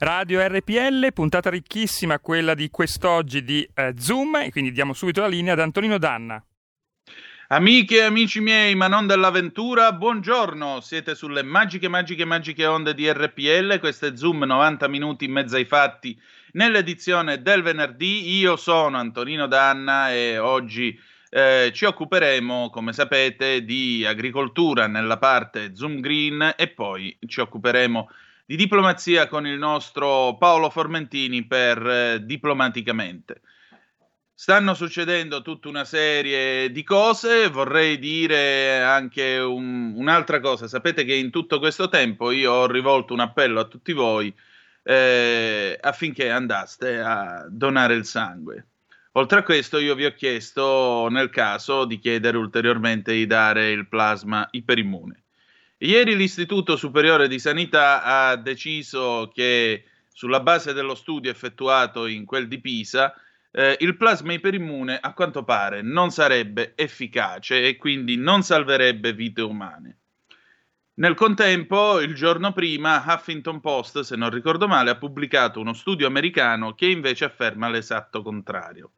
Radio RPL, puntata ricchissima quella di quest'oggi di eh, Zoom e quindi diamo subito la linea ad Antonino Danna. Amiche e amici miei, ma non dell'avventura, buongiorno, siete sulle magiche, magiche, magiche onde di RPL, questo è Zoom 90 minuti in mezzo ai fatti nell'edizione del venerdì, io sono Antonino Danna e oggi eh, ci occuperemo, come sapete, di agricoltura nella parte Zoom Green e poi ci occuperemo di diplomazia con il nostro Paolo Formentini per eh, Diplomaticamente. Stanno succedendo tutta una serie di cose, vorrei dire anche un, un'altra cosa. Sapete che in tutto questo tempo io ho rivolto un appello a tutti voi eh, affinché andaste a donare il sangue. Oltre a questo, io vi ho chiesto, nel caso, di chiedere ulteriormente di dare il plasma iperimmune. Ieri l'Istituto Superiore di Sanità ha deciso che sulla base dello studio effettuato in quel di Pisa, eh, il plasma iperimmune a quanto pare non sarebbe efficace e quindi non salverebbe vite umane. Nel contempo, il giorno prima, Huffington Post, se non ricordo male, ha pubblicato uno studio americano che invece afferma l'esatto contrario.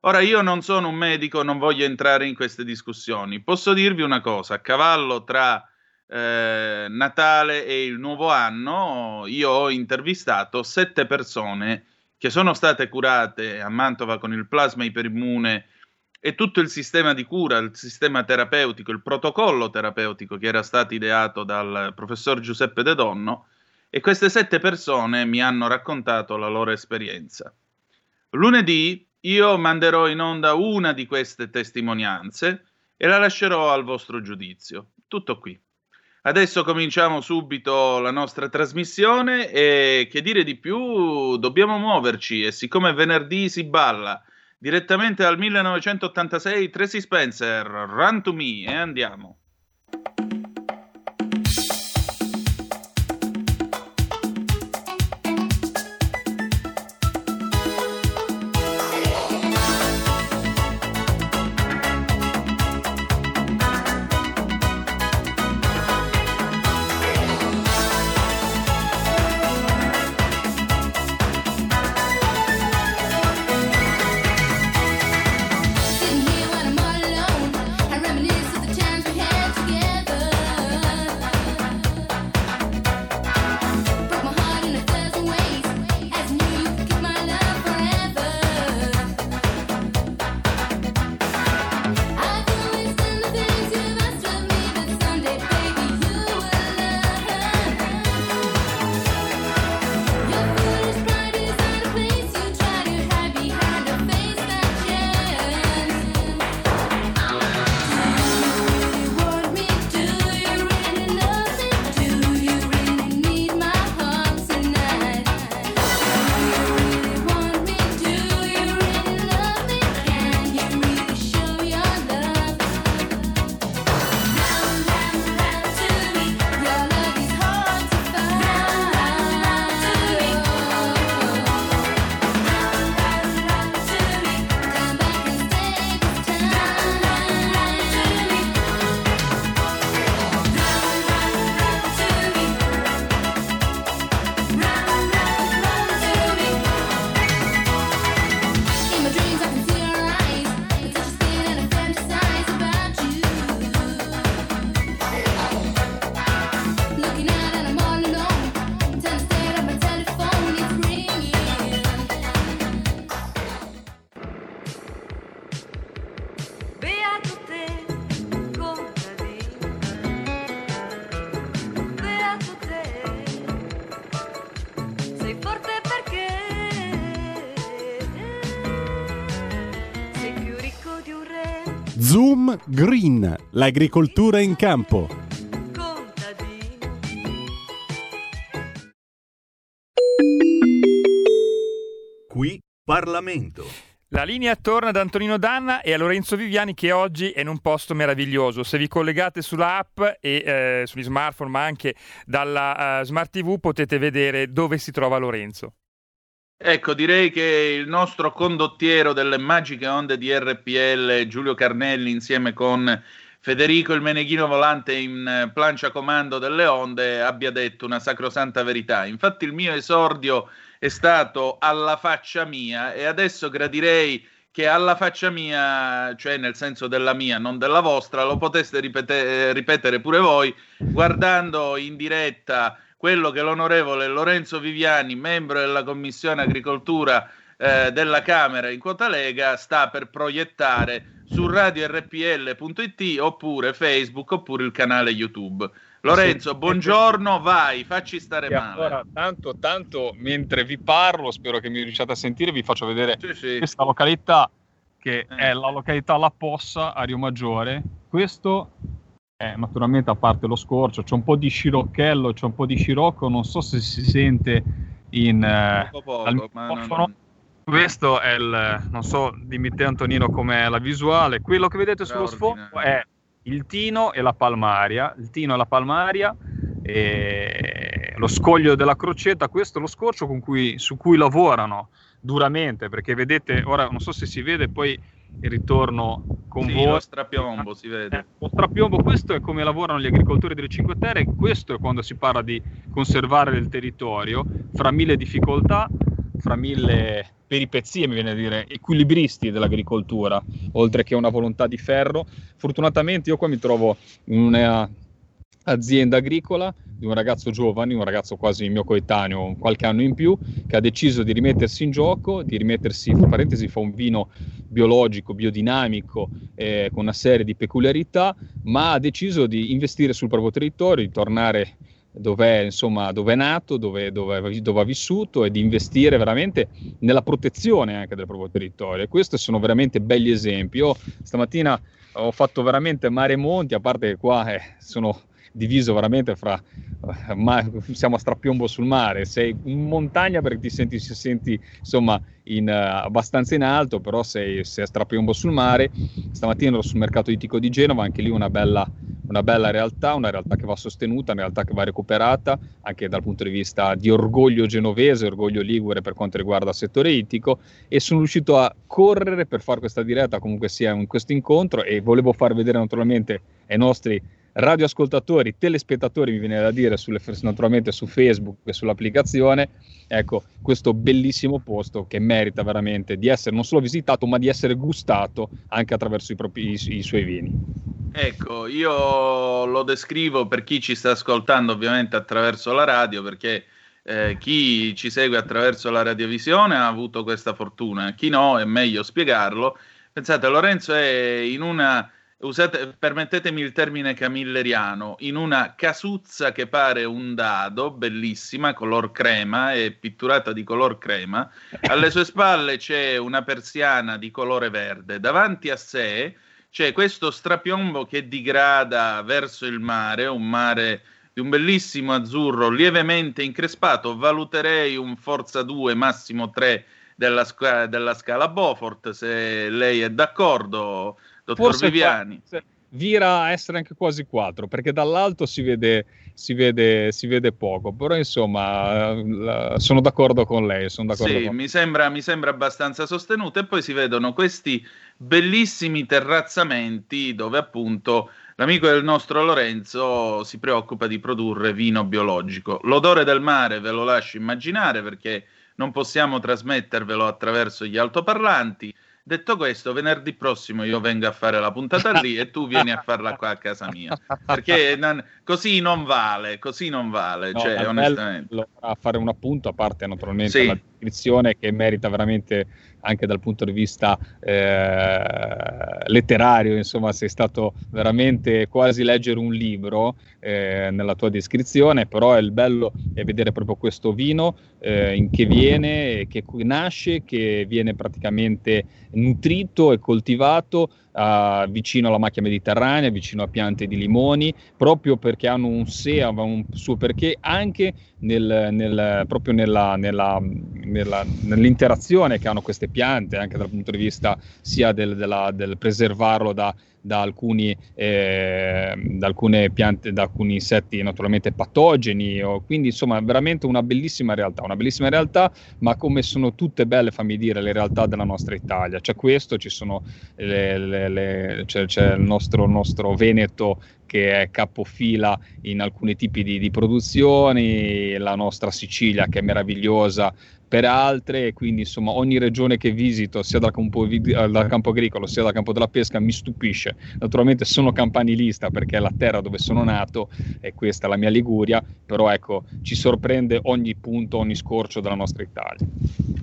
Ora, io non sono un medico, non voglio entrare in queste discussioni. Posso dirvi una cosa, a cavallo tra eh, Natale e il nuovo anno, io ho intervistato sette persone che sono state curate a Mantova con il plasma iperimmune e tutto il sistema di cura, il sistema terapeutico, il protocollo terapeutico che era stato ideato dal professor Giuseppe De Donno e queste sette persone mi hanno raccontato la loro esperienza. Lunedì io manderò in onda una di queste testimonianze e la lascerò al vostro giudizio. Tutto qui. Adesso cominciamo subito la nostra trasmissione e che dire di più, dobbiamo muoverci e siccome venerdì si balla direttamente dal 1986 Tracy Spencer, Run to Me e andiamo. Green, l'agricoltura in campo. Qui Parlamento. La linea torna ad Antonino Danna e a Lorenzo Viviani che oggi è in un posto meraviglioso. Se vi collegate sulla app e eh, sugli smartphone ma anche dalla uh, Smart TV potete vedere dove si trova Lorenzo. Ecco, direi che il nostro condottiero delle magiche onde di RPL, Giulio Carnelli, insieme con Federico il Meneghino Volante in eh, plancia comando delle onde, abbia detto una sacrosanta verità. Infatti il mio esordio è stato alla faccia mia e adesso gradirei che alla faccia mia, cioè nel senso della mia, non della vostra, lo poteste ripete- ripetere pure voi guardando in diretta quello che l'onorevole Lorenzo Viviani, membro della Commissione Agricoltura eh, della Camera in quota Lega, sta per proiettare su radiorpl.it oppure Facebook oppure il canale YouTube. Lorenzo, Sì. buongiorno, vai, facci stare E male. allora, tanto, tanto, mentre vi parlo, spero che mi riusciate a sentire, vi faccio vedere Sì, sì. questa località che Eh. è la località La Possa a Rio Maggiore. Questo è naturalmente a parte lo scorcio, c'è un po' di scirocchello, c'è un po' di scirocco, non so se si sente in, eh, Poco, poco, non- microfono. Questo è il, non so, dimmi te Antonino com'è la visuale. Quello che vedete sullo sfondo è il Tino e la Palmaria. Il Tino e la Palmaria, e lo scoglio della crocetta, questo è lo scorcio con cui- su cui lavorano duramente, perché vedete, ora non so se si vede, poi ritorno con Sì, voi. lo strapiombo si vede. Eh, Lo strapiombo, questo è come lavorano gli agricoltori delle Cinque Terre, questo è quando si parla di conservare il territorio, fra mille difficoltà, fra mille peripezie, mi viene a dire, equilibristi dell'agricoltura, oltre che una volontà di ferro. Fortunatamente io qua mi trovo in una azienda agricola di un ragazzo giovane, un ragazzo quasi mio coetaneo, qualche anno in più, che ha deciso di rimettersi in gioco, di rimettersi, tra parentesi, fa un vino biologico, biodinamico, eh, con una serie di peculiarità, ma ha deciso di investire sul proprio territorio, di tornare dove è, nato, dove ha vissuto e di investire veramente nella protezione anche del proprio territorio. E questi sono veramente belli esempi. Io stamattina ho fatto veramente mare e monti, a parte che qua eh, sono diviso veramente fra eh, ma siamo a strapiombo sul mare, sei in montagna perché ti senti, si senti insomma in, eh, abbastanza in alto, però sei, sei a strapiombo sul mare. Stamattina ero sul mercato ittico di Genova, anche lì una bella, una bella realtà, una realtà che va sostenuta, una realtà che va recuperata anche dal punto di vista di orgoglio genovese, orgoglio ligure per quanto riguarda il settore ittico e sono riuscito a correre per fare questa diretta comunque sia in questo incontro e volevo far vedere naturalmente ai nostri radioascoltatori, telespettatori, mi viene da dire, sulle, naturalmente su Facebook e sull'applicazione, ecco, questo bellissimo posto che merita veramente di essere non solo visitato, ma di essere gustato anche attraverso i, propri, i, i suoi vini. Ecco, io lo descrivo per chi ci sta ascoltando ovviamente attraverso la radio, perché eh, chi ci segue attraverso la radiovisione ha avuto questa fortuna, chi no è meglio spiegarlo. Pensate, Lorenzo è in una, usate, permettetemi il termine camilleriano, in una casuzza che pare un dado, bellissima, color crema, è pitturata di color crema. Alle sue spalle c'è una persiana di colore verde, davanti a sé c'è questo strapiombo che digrada verso il mare, un mare di un bellissimo azzurro lievemente increspato, valuterei un Forza 2, massimo 3 della, della scala Beaufort, se lei è d'accordo, dottor Forse Viviani. qua- vira a essere anche quasi 4 perché dall'alto si vede, si vede, si vede poco però insomma la- sono d'accordo con lei sono d'accordo Sì, con... mi sembra, mi sembra abbastanza sostenuto e poi si vedono questi bellissimi terrazzamenti dove appunto l'amico del nostro Lorenzo si preoccupa di produrre vino biologico. L'odore del mare ve lo lascio immaginare perché non possiamo trasmettervelo attraverso gli altoparlanti. Detto questo, venerdì prossimo io vengo a fare la puntata lì e tu vieni a farla qua a casa mia. Perché non- così non vale, così non vale, No, cioè onestamente. a fare un appunto a parte naturalmente Sì. la descrizione che merita veramente anche dal punto di vista eh, letterario, insomma sei stato veramente quasi leggere un libro eh, nella tua descrizione, però il bello è vedere proprio questo vino eh, in che viene, che nasce, che viene praticamente nutrito e coltivato uh, vicino alla macchia mediterranea, vicino a piante di limoni, proprio perché hanno un sé, un suo perché anche nel, nel, proprio nella, nella, nella, nell'interazione che hanno queste piante, anche dal punto di vista sia del, della, del preservarlo da da, alcuni, eh, da alcune piante, da alcuni insetti naturalmente patogeni, o, quindi insomma veramente una bellissima realtà, una bellissima realtà, ma come sono tutte belle, fammi dire, le realtà della nostra Italia. C'è questo, ci sono le, le, le, c'è, c'è il nostro, nostro Veneto che è capofila in alcuni tipi di, di, produzioni, la nostra Sicilia che è meravigliosa per altre, quindi insomma ogni regione che visito, sia dal campo, dal campo, agricolo sia dal campo della pesca, mi stupisce. Naturalmente sono campanilista perché è la terra dove sono nato e questa è la mia Liguria, però ecco, ci sorprende ogni punto, ogni scorcio della nostra Italia.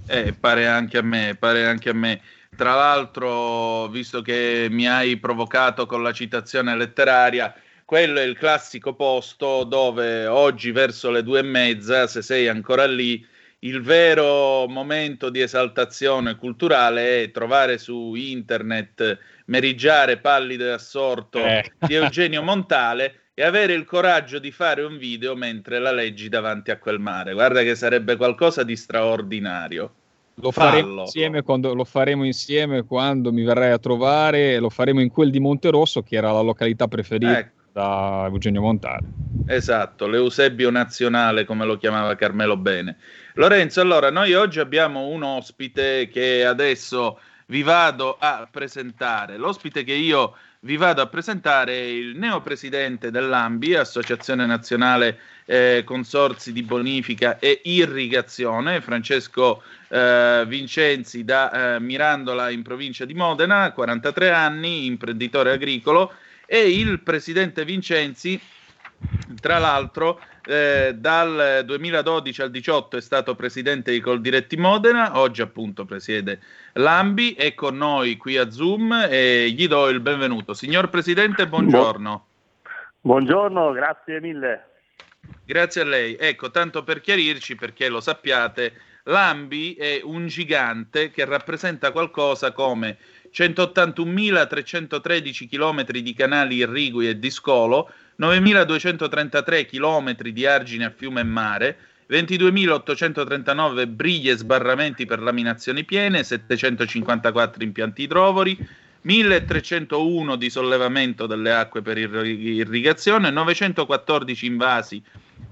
Eh, pare anche a me, pare anche a me. Tra l'altro, visto che mi hai provocato con la citazione letteraria, quello è il classico posto dove oggi verso le due e mezza, se sei ancora lì, il vero momento di esaltazione culturale è trovare su internet Meriggiare pallido e assorto eh. di Eugenio Montale e avere il coraggio di fare un video mentre la leggi davanti a quel mare. Guarda che sarebbe qualcosa di straordinario. Lo faremo, insieme quando, lo faremo insieme quando mi verrai a trovare, lo faremo in quel di Monterosso, che era la località preferita ecco. da Eugenio Montale. Esatto, l'Eusebio nazionale, come lo chiamava Carmelo Bene. Lorenzo, allora noi oggi abbiamo un ospite che adesso vi vado a presentare. L'ospite che io vi vado a presentare il neopresidente dell'AMBI, Associazione Nazionale eh, Consorzi di Bonifica e Irrigazione, Francesco eh, Vincenzi da eh, Mirandola in provincia di Modena, 43 anni, imprenditore agricolo, e il presidente Vincenzi, tra l'altro, eh, dal 2012 al 2018 è stato presidente di Coldiretti Modena, oggi appunto presiede l'Ambi, è con noi qui a Zoom e gli do il benvenuto. Signor Presidente, buongiorno. Buongiorno, grazie mille. Grazie a lei. Ecco, tanto per chiarirci, perché lo sappiate, l'Ambi è un gigante che rappresenta qualcosa come 181.313 km di canali irrigui e di scolo, 9.233 km di argine a fiume e mare, 22.839 briglie e sbarramenti per laminazioni piene, 754 impianti idrovori, 1.301 di sollevamento delle acque per irrigazione, 914 invasi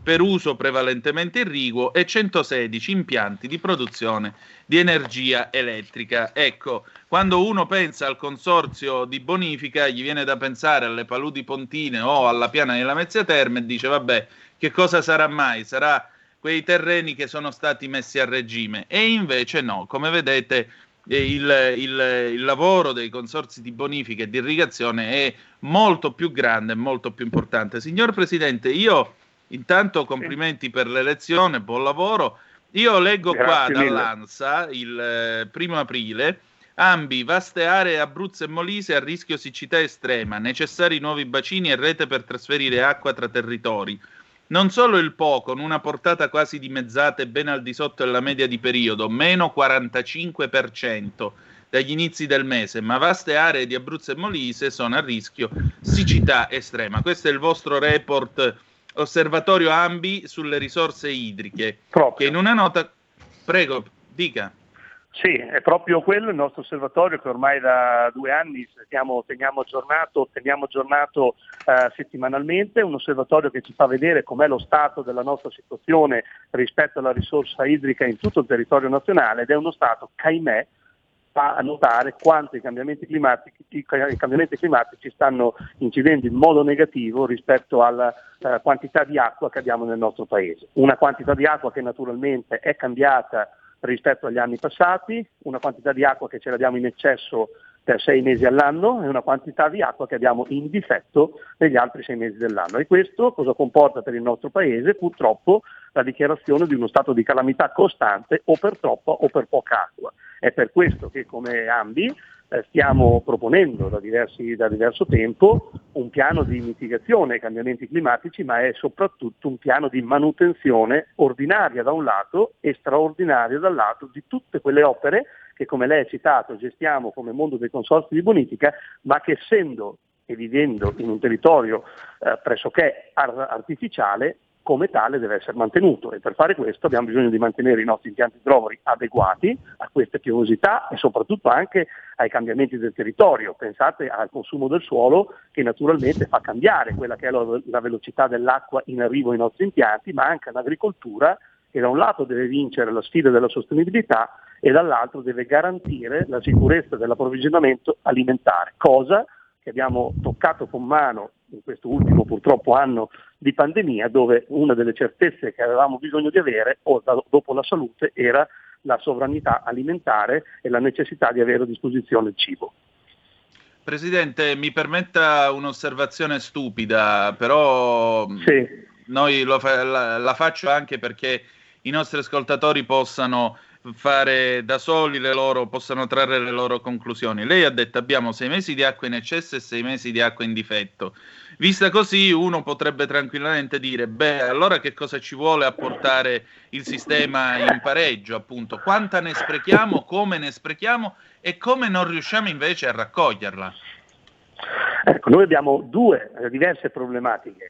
per uso prevalentemente irriguo e 116 impianti di produzione di energia elettrica. Ecco, quando uno pensa al consorzio di bonifica, gli viene da pensare alle paludi pontine o alla piana della Mezzia Terme e dice vabbè, che cosa sarà mai? Sarà quei terreni che sono stati messi a regime. E invece no, come vedete il, il, il, lavoro dei consorzi di bonifica e di irrigazione è molto più grande e molto più importante. Signor Presidente, io intanto complimenti per l'elezione, buon lavoro. Io leggo Grazie qua dall'ANSA il eh, primo aprile. Ambi, vaste aree Abruzzo e Molise a rischio siccità estrema, necessari nuovi bacini e rete per trasferire acqua tra territori. Non solo il Po, con una portata quasi dimezzata e ben al di sotto della media di periodo, meno 45% dagli inizi del mese, ma vaste aree di Abruzzo e Molise sono a rischio siccità estrema. Questo è il vostro report Osservatorio Ambi sulle risorse idriche, Proprio. che in una nota... Prego, dica. Sì, è proprio quello il nostro osservatorio che ormai da due anni stiamo, teniamo aggiornato, teniamo aggiornato eh, settimanalmente, un osservatorio che ci fa vedere com'è lo stato della nostra situazione rispetto alla risorsa idrica in tutto il territorio nazionale ed è uno stato ahimè fa notare quanto i cambiamenti, i cambiamenti climatici stanno incidendo in modo negativo rispetto alla uh, quantità di acqua che abbiamo nel nostro paese. Una quantità di acqua che naturalmente è cambiata rispetto agli anni passati, una quantità di acqua che ce l'abbiamo in eccesso per sei mesi all'anno e una quantità di acqua che abbiamo in difetto negli altri sei mesi dell'anno. E questo cosa comporta per il nostro Paese? Purtroppo la dichiarazione di uno stato di calamità costante o per troppa o per poca acqua. È per questo che come AMBI eh, stiamo proponendo da, diversi, da, diverso tempo un piano di mitigazione ai cambiamenti climatici, ma è soprattutto un piano di manutenzione ordinaria da un lato e straordinaria dall'altro di tutte quelle opere che come lei ha citato gestiamo come mondo dei consorzi di bonifica, ma che essendo e vivendo in un territorio eh, pressoché artificiale come tale deve essere mantenuto e per fare questo abbiamo bisogno di mantenere i nostri impianti idrovori adeguati a queste piovosità e soprattutto anche ai cambiamenti del territorio. Pensate al consumo del suolo che naturalmente fa cambiare quella che è la, la velocità dell'acqua in arrivo ai nostri impianti, ma anche all'agricoltura che da un lato deve vincere la sfida della sostenibilità e dall'altro deve garantire la sicurezza dell'approvvigionamento alimentare, cosa che abbiamo toccato con mano in questo ultimo purtroppo anno di pandemia, dove una delle certezze che avevamo bisogno di avere dopo la salute era la sovranità alimentare e la necessità di avere a disposizione il cibo. Presidente, mi permetta un'osservazione stupida, però sì. noi fa- la-, la faccio anche perché i nostri ascoltatori possano fare da soli le loro, possano trarre le loro conclusioni. Lei ha detto abbiamo sei mesi di acqua in eccesso e sei mesi di acqua in difetto. Vista così, uno potrebbe tranquillamente dire: beh, allora che cosa ci vuole a portare il sistema in pareggio? Appunto, quanta ne sprechiamo, come ne sprechiamo e come non riusciamo invece a raccoglierla? Ecco, noi abbiamo due diverse problematiche.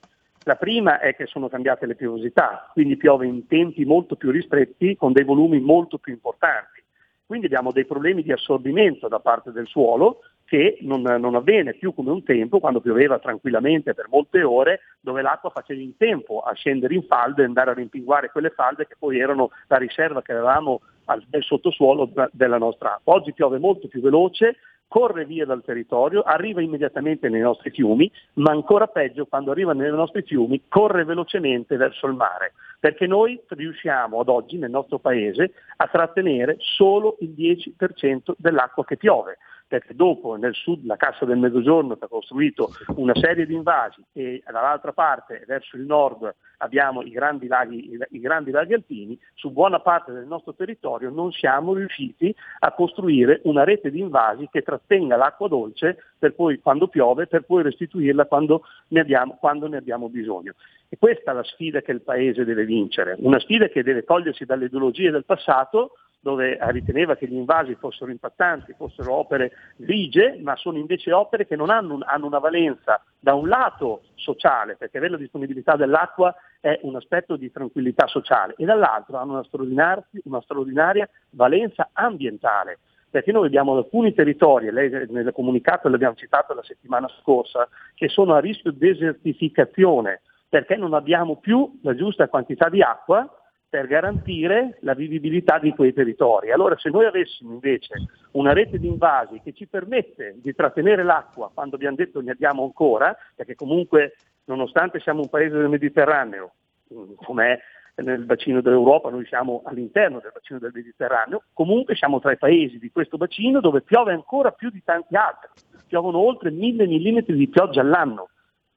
La prima è che sono cambiate le piovosità, quindi piove in tempi molto più ristretti con dei volumi molto più importanti. Quindi abbiamo dei problemi di assorbimento da parte del suolo che non, non, avviene più come un tempo quando pioveva tranquillamente per molte ore dove l'acqua faceva in tempo a scendere in falde e andare a rimpinguare quelle falde che poi erano la riserva che avevamo al, del sottosuolo della nostra acqua. Oggi piove molto più veloce, corre via dal territorio, arriva immediatamente nei nostri fiumi, ma ancora peggio quando arriva nei nostri fiumi corre velocemente verso il mare, perché noi riusciamo ad oggi nel nostro paese a trattenere solo il 10% dell'acqua che piove perché dopo nel sud la Cassa del Mezzogiorno ha costruito una serie di invasi e dall'altra parte verso il nord abbiamo i grandi, laghi, i grandi laghi alpini, su buona parte del nostro territorio non siamo riusciti a costruire una rete di invasi che trattenga l'acqua dolce per poi, quando piove per poi restituirla quando ne, abbiamo, quando ne abbiamo bisogno. E questa è la sfida che il Paese deve vincere, una sfida che deve togliersi dalle ideologie del passato dove riteneva che gli invasi fossero impattanti, fossero opere grigie, ma sono invece opere che non hanno, hanno, una valenza da un lato sociale, perché avere la disponibilità dell'acqua è un aspetto di tranquillità sociale, e dall'altro hanno una straordinaria, una straordinaria valenza ambientale. Perché noi abbiamo alcuni territori, lei nel comunicato l'abbiamo citato la settimana scorsa, che sono a rischio desertificazione, perché non abbiamo più la giusta quantità di acqua per garantire la vivibilità di quei territori. Allora se noi avessimo invece una rete di invasi che ci permette di trattenere l'acqua quando abbiamo detto ne abbiamo ancora, perché comunque nonostante siamo un paese del Mediterraneo, mm, come nel bacino dell'Europa, noi siamo all'interno del bacino del Mediterraneo, comunque siamo tra i paesi di questo bacino dove piove ancora più di tanti altri, piovono oltre mille millimetri di pioggia all'anno.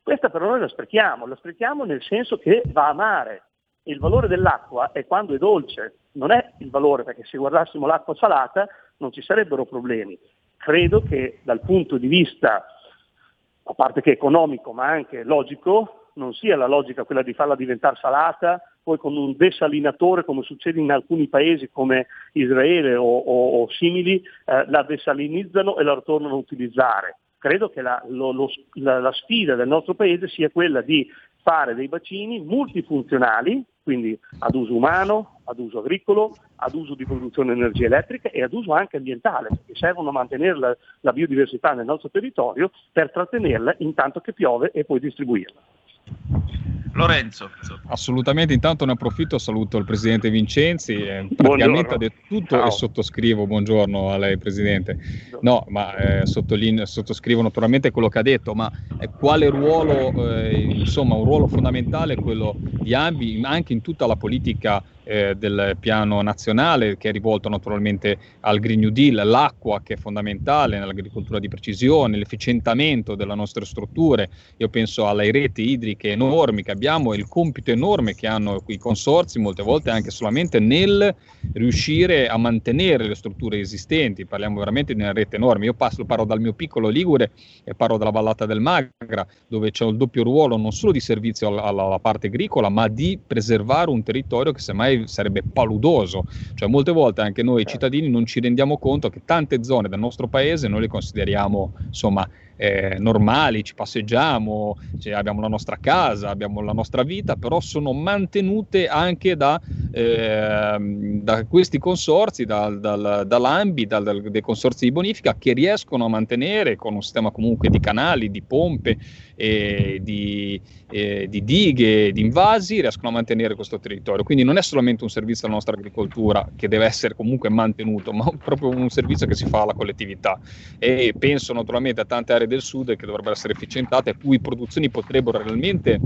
Questa però noi la sprechiamo, la sprechiamo nel senso che va a mare, il valore dell'acqua è quando è dolce, non è il valore perché se guardassimo l'acqua salata non ci sarebbero problemi. Credo che dal punto di vista, a parte che economico ma anche logico, non sia la logica quella di farla diventare salata, poi con un desalinatore come succede in alcuni paesi come Israele o, o, o simili, eh, la desalinizzano e la tornano a utilizzare. Credo che la, lo, lo, la, la sfida del nostro paese sia quella di fare dei bacini multifunzionali, quindi ad uso umano, ad uso agricolo, ad uso di produzione di energia elettrica e ad uso anche ambientale, che servono a mantenere la, la biodiversità nel nostro territorio per trattenerla intanto che piove e poi distribuirla. Lorenzo. Assolutamente, intanto ne approfitto, saluto il Presidente Vincenzi, eh, praticamente ha detto tutto Ciao. e sottoscrivo, buongiorno a lei Presidente. No, ma eh, sottoscrivo naturalmente quello che ha detto, ma eh, quale ruolo, eh, insomma un ruolo fondamentale quello di Ambi, anche in tutta la politica eh, del piano nazionale che è rivolto naturalmente al Green New Deal, l'acqua che è fondamentale nell'agricoltura di precisione, l'efficientamento delle nostre strutture, io penso alle reti idriche enormi che abbiamo e il compito enorme che hanno i consorzi molte volte anche solamente nel riuscire a mantenere le strutture esistenti, parliamo veramente di una rete enorme, io passo, parlo dal mio piccolo Ligure e parlo della vallata del Magra dove c'è il doppio ruolo non solo di servizio alla, alla parte agricola ma di preservare un territorio che semmai ormai sarebbe paludoso, cioè molte volte anche noi cittadini non ci rendiamo conto che tante zone del nostro paese noi le consideriamo insomma eh, normali, ci passeggiamo, cioè abbiamo la nostra casa, abbiamo la nostra vita, però sono mantenute anche da, eh, da questi consorzi, dal, dal, dall'AMBI, dal, dei consorzi di bonifica che riescono a mantenere con un sistema comunque di canali, di pompe, eh, di, di dighe, di invasi, riescono a mantenere questo territorio. Quindi non è solamente un servizio alla nostra agricoltura che deve essere comunque mantenuto, ma proprio un servizio che si fa alla collettività. E penso naturalmente a tante aree del sud che dovrebbero essere efficientate, a cui produzioni potrebbero realmente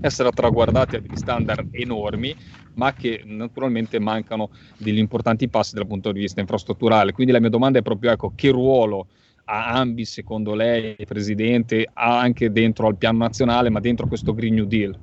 essere traguardate a degli standard enormi, ma che naturalmente mancano degli importanti passi dal punto di vista infrastrutturale. Quindi la mia domanda è proprio ecco, che ruolo ha Ambi secondo lei, Presidente, anche dentro al piano nazionale, ma dentro questo Green New Deal?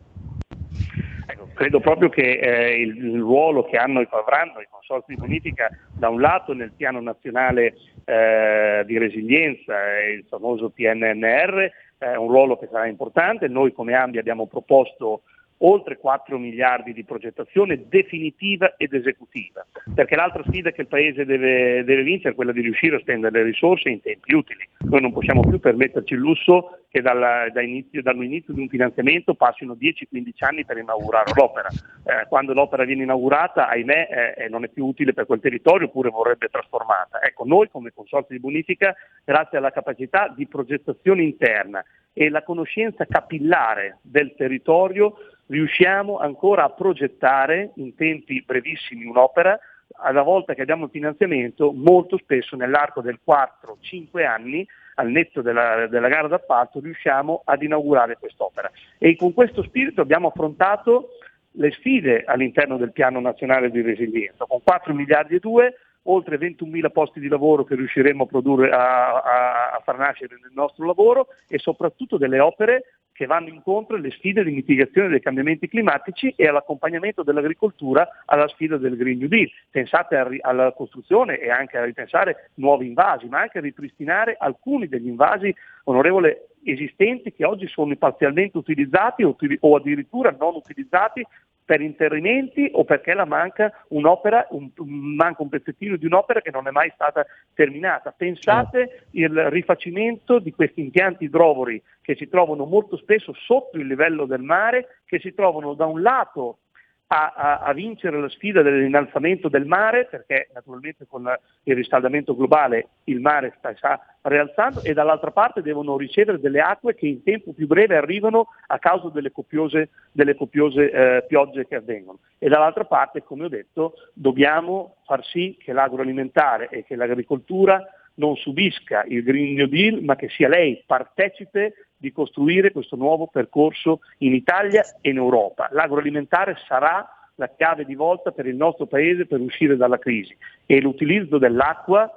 Credo proprio che eh, il, il, ruolo che hanno e avranno i consorzi di bonifica da un lato nel piano nazionale eh, di resilienza, il famoso PNNR, è un ruolo che sarà importante. Noi come Ambi abbiamo proposto oltre 4 miliardi di progettazione definitiva ed esecutiva, perché l'altra sfida che il Paese deve, deve, vincere è quella di riuscire a spendere le risorse in tempi utili. Noi non possiamo più permetterci il lusso che dalla, da inizio, dall'inizio di un finanziamento passino 10-15 anni per inaugurare l'opera. Eh, quando l'opera viene inaugurata, ahimè, eh, non è più utile per quel territorio oppure vorrebbe trasformata. Ecco, noi come consorzio di bonifica, grazie alla capacità di progettazione interna e la conoscenza capillare del territorio, riusciamo ancora a progettare in tempi brevissimi un'opera, alla volta che abbiamo il finanziamento, molto spesso nell'arco del 4-5 anni, al netto della, della gara d'appalto, riusciamo ad inaugurare quest'opera. E con questo spirito abbiamo affrontato le sfide all'interno del piano nazionale di resilienza, con 4 miliardi e 2 oltre 21.000 posti di lavoro che riusciremo a, produrre, a, a, a far nascere nel nostro lavoro e soprattutto delle opere che vanno incontro alle sfide di mitigazione dei cambiamenti climatici e all'accompagnamento dell'agricoltura alla sfida del Green New Deal. Pensate alla costruzione e anche a ripensare nuovi invasi, ma anche a ripristinare alcuni degli invasi, onorevole, esistenti che oggi sono parzialmente utilizzati o, addirittura non utilizzati per interventi o perché manca un'opera, un, manca un pezzettino di un'opera che non è mai stata terminata. Pensate certo. il rifacimento di questi impianti idrovori che si trovano molto spesso sotto il livello del mare, che si trovano da un lato a, a, a, vincere la sfida dell'innalzamento del mare, perché naturalmente con il riscaldamento globale il mare sta, sta rialzando, e dall'altra parte devono ricevere delle acque che in tempo più breve arrivano a causa delle copiose, delle copiose eh, piogge che avvengono. E dall'altra parte, come ho detto, dobbiamo far sì che l'agroalimentare e che l'agricoltura non subisca il Green New Deal, ma che sia lei partecipe di costruire questo nuovo percorso in Italia e in Europa. L'agroalimentare sarà la chiave di volta per il nostro Paese per uscire dalla crisi e l'utilizzo dell'acqua,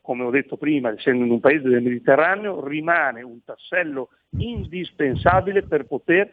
come ho detto prima, essendo in un paese del Mediterraneo, rimane un tassello indispensabile per poter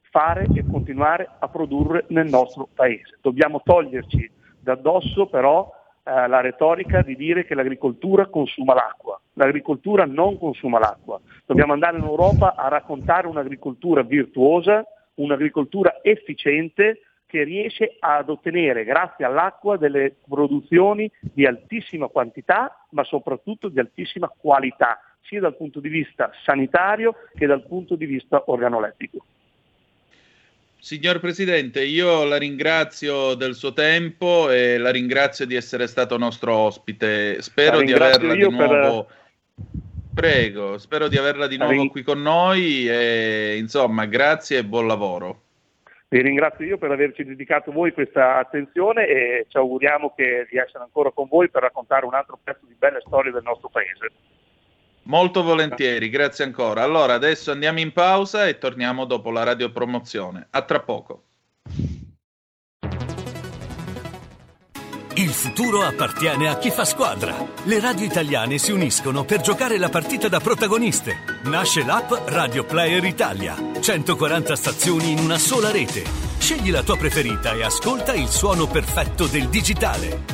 fare e continuare a produrre nel nostro Paese. Dobbiamo toglierci d'addosso però eh, la retorica di dire che l'agricoltura consuma l'acqua. L'agricoltura non consuma l'acqua. Dobbiamo andare in Europa a raccontare un'agricoltura virtuosa, un'agricoltura efficiente che riesce ad ottenere grazie all'acqua delle produzioni di altissima quantità ma soprattutto di altissima qualità, sia dal punto di vista sanitario che dal punto di vista organolettico. Signor Presidente, io la ringrazio del suo tempo e la ringrazio di essere stato nostro ospite. Spero di averla di nuovo. Per... Prego, spero di averla di nuovo ring... qui con noi e insomma, grazie e buon lavoro. Vi ringrazio io per averci dedicato voi questa attenzione e ci auguriamo che di essere ancora con voi per raccontare un altro pezzo di belle storie del nostro paese. Molto volentieri, grazie ancora. Allora, adesso andiamo in pausa e torniamo dopo la radiopromozione. A tra poco. Il futuro appartiene a chi fa squadra. Le radio italiane si uniscono per giocare la partita da protagoniste. Nasce l'app Radio Player Italia. 140 stazioni in una sola rete. Scegli la tua preferita e ascolta il suono perfetto del digitale.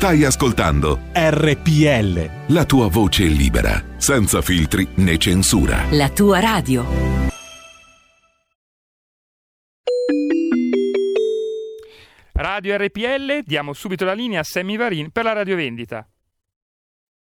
Stai ascoltando RPL. la tua voce libera, senza filtri né censura. La tua radio. Radio RPL, diamo subito la linea a Sammy Varin per la radiovendita.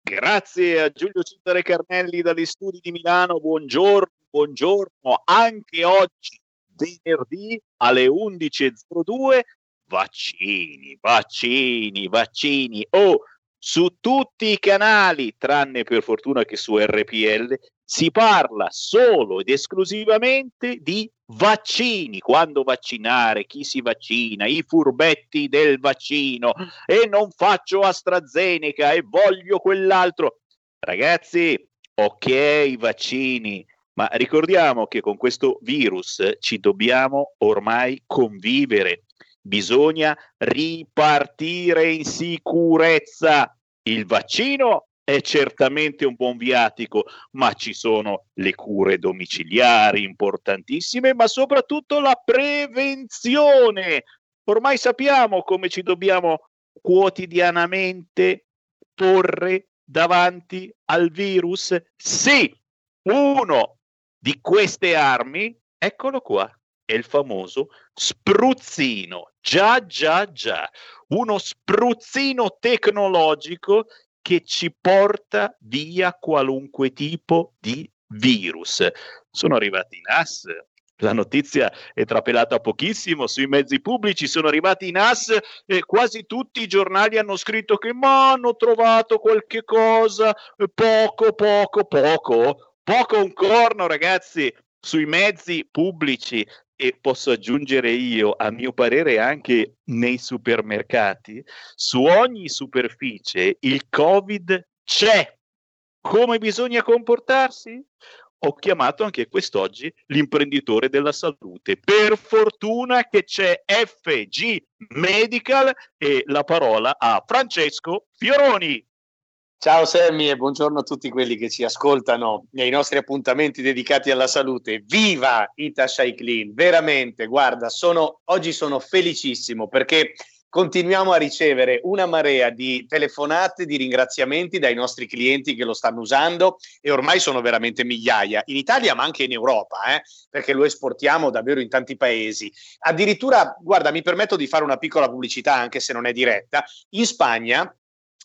Grazie a Giulio Cintare Carnelli dagli studi di Milano, buongiorno, buongiorno. Anche oggi, venerdì alle 11.02, vaccini, vaccini, vaccini. Oh, su tutti i canali, tranne per fortuna che su RPL, si parla solo ed esclusivamente di vaccini, quando vaccinare, chi si vaccina, i furbetti del vaccino e non faccio AstraZeneca e voglio quell'altro. Ragazzi, ok, vaccini, ma ricordiamo che con questo virus ci dobbiamo ormai convivere. Bisogna ripartire in sicurezza. Il vaccino è certamente un buon viatico, ma ci sono le cure domiciliari importantissime, ma soprattutto la prevenzione. Ormai sappiamo come ci dobbiamo quotidianamente porre davanti al virus. Sì, uno di queste armi, eccolo qua, è il famoso spruzzino. Già, già, già, uno spruzzino tecnologico che ci porta via qualunque tipo di virus. Sono arrivati i NAS. La notizia è trapelata pochissimo sui mezzi pubblici, sono arrivati i NAS e quasi tutti i giornali hanno scritto che ma hanno trovato qualche cosa, poco, poco, poco, poco un corno ragazzi, sui mezzi pubblici e posso aggiungere io, a mio parere anche nei supermercati, su ogni superficie il Covid c'è. Come bisogna comportarsi? Ho chiamato anche quest'oggi l'imprenditore della salute. Per fortuna che c'è FG Medical e la parola a Francesco Fioroni. Ciao Sammy e buongiorno a tutti quelli che ci ascoltano nei nostri appuntamenti dedicati alla salute. Viva Itashai Clean! Veramente, guarda, sono, oggi sono felicissimo perché continuiamo a ricevere una marea di telefonate, di ringraziamenti dai nostri clienti che lo stanno usando e ormai sono veramente migliaia in Italia ma anche in Europa, eh, perché lo esportiamo davvero in tanti paesi. Addirittura, guarda, mi permetto di fare una piccola pubblicità anche se non è diretta, in Spagna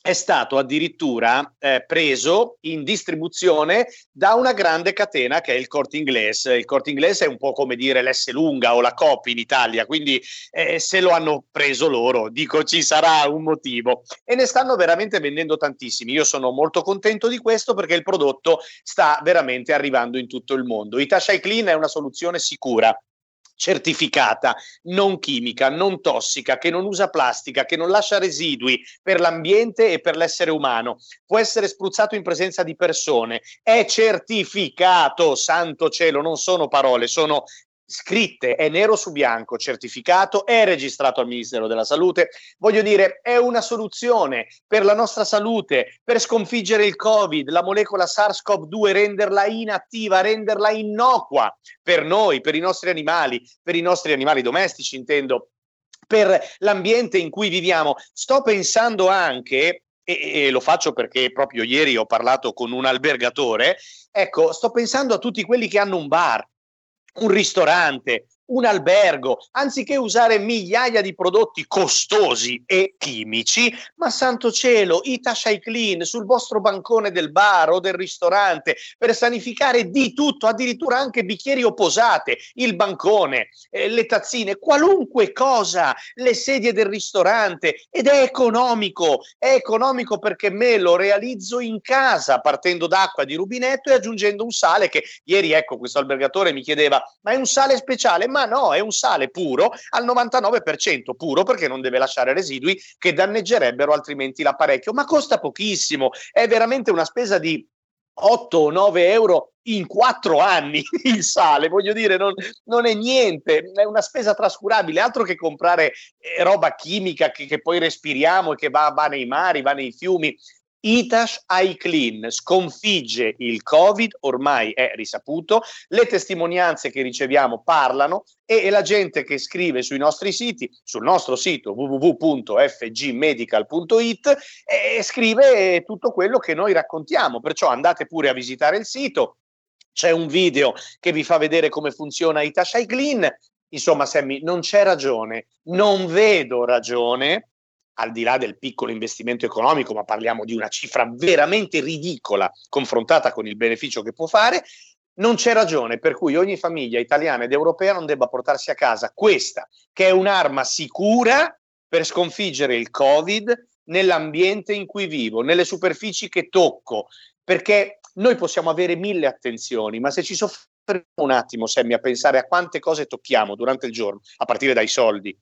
è stato addirittura eh, preso in distribuzione da una grande catena che è il Corte Inglés. Il Corte Inglés è un po' come dire l'S lunga o la Coop in Italia, quindi eh, se lo hanno preso loro, dico ci sarà un motivo. E ne stanno veramente vendendo tantissimi. Io sono molto contento di questo perché il prodotto sta veramente arrivando in tutto il mondo. Itashai Clean è una soluzione sicura certificata, non chimica, non tossica, che non usa plastica, che non lascia residui per l'ambiente e per l'essere umano. Può essere spruzzato in presenza di persone. È certificato, santo cielo, non sono parole, sono scritte, è nero su bianco, certificato, è registrato al Ministero della Salute. Voglio dire, è una soluzione per la nostra salute, per sconfiggere il Covid, la molecola SARS-CoV-2, renderla inattiva, renderla innocua per noi, per i nostri animali, per i nostri animali domestici, intendo per l'ambiente in cui viviamo. Sto pensando anche e, e, lo faccio perché proprio ieri ho parlato con un albergatore, ecco, sto pensando a tutti quelli che hanno un bar, un ristorante, un albergo, anziché usare migliaia di prodotti costosi e chimici, ma santo cielo, Itasha Clean sul vostro bancone del bar o del ristorante per sanificare di tutto, addirittura anche bicchieri o posate, il bancone, eh, le tazzine, qualunque cosa, le sedie del ristorante ed è economico, è economico perché me lo realizzo in casa partendo d'acqua di rubinetto e aggiungendo un sale che ieri ecco questo albergatore mi chiedeva ma è un sale speciale? Ma no, è un sale puro al 99% puro perché non deve lasciare residui che danneggerebbero altrimenti l'apparecchio, ma costa pochissimo, è veramente una spesa di 8 o 9 euro in quattro anni il sale, voglio dire, non, non, è niente, è una spesa trascurabile, altro che comprare eh, roba chimica che, che, poi respiriamo e che va, va nei mari, va nei fiumi. Itash iClean sconfigge il Covid, ormai è risaputo, le testimonianze che riceviamo parlano e, la gente che scrive sui nostri siti, sul nostro sito www.fgmedical.it, eh, scrive tutto quello che noi raccontiamo, perciò andate pure a visitare il sito, c'è un video che vi fa vedere come funziona Itash iClean, insomma Sammy non c'è ragione, non vedo ragione al di là del piccolo investimento economico, ma parliamo di una cifra veramente ridicola confrontata con il beneficio che può fare, non c'è ragione per cui ogni famiglia italiana ed europea non debba portarsi a casa questa, che è un'arma sicura per sconfiggere il Covid nell'ambiente in cui vivo, nelle superfici che tocco, perché noi possiamo avere mille attenzioni, ma se ci soffermiamo un attimo, Sammy, a pensare a quante cose tocchiamo durante il giorno, a partire dai soldi,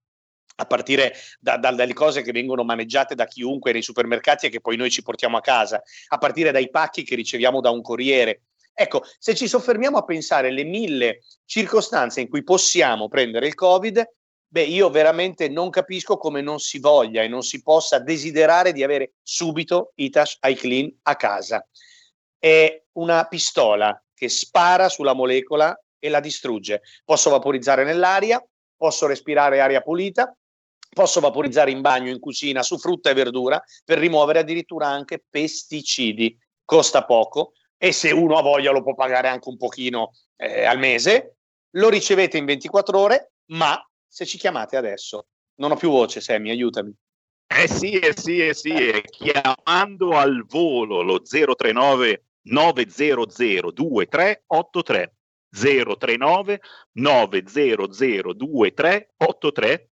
a partire da, da, dalle cose che vengono maneggiate da chiunque nei supermercati e che poi noi ci portiamo a casa, a partire dai pacchi che riceviamo da un corriere. Ecco, se ci soffermiamo a pensare alle mille circostanze in cui possiamo prendere il Covid, beh, io veramente non capisco come non si voglia e non si possa desiderare di avere subito Itash iClean a casa. È una pistola che spara sulla molecola e la distrugge. Posso vaporizzare nell'aria, posso respirare aria pulita, Posso vaporizzare in bagno, in cucina, su frutta e verdura per rimuovere addirittura anche pesticidi. Costa poco e se uno ha voglia lo può pagare anche un pochino eh, al mese. Lo ricevete in 24 ore, ma se ci chiamate adesso. Non ho più voce, Sammy, aiutami. Eh sì, eh sì, eh sì, eh. chiamando al volo lo 039 900 2383 039 900 2383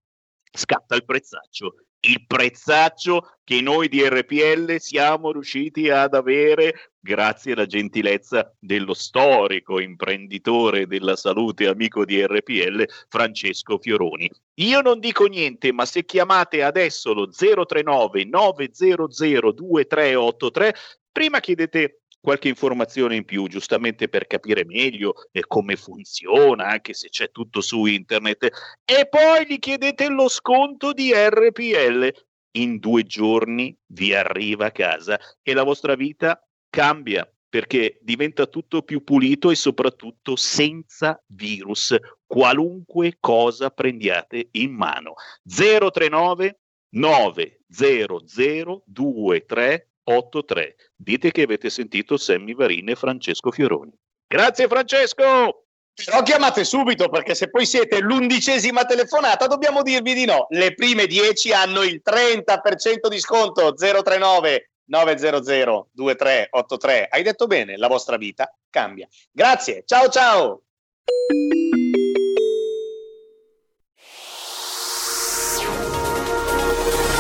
scatta il prezzaccio. Il prezzaccio che noi di RPL siamo riusciti ad avere grazie alla gentilezza dello storico imprenditore della salute, amico di RPL, Francesco Fioroni. Io non dico niente, ma se chiamate adesso lo 039 900 2383, prima chiedete qualche informazione in più, giustamente per capire meglio eh, come funziona, anche se c'è tutto su internet, e poi gli chiedete lo sconto di RPL. In due giorni vi arriva a casa e la vostra vita cambia perché diventa tutto più pulito e soprattutto senza virus, qualunque cosa prendiate in mano. 039 900 23 83. Dite che avete sentito Sammy Varin e Francesco Fioroni. Grazie Francesco! Però chiamate subito perché se poi siete l'undicesima telefonata dobbiamo dirvi di no. Le prime 10 hanno il 30% di sconto 039 900 2383. Hai detto bene, la vostra vita cambia. Grazie, ciao ciao!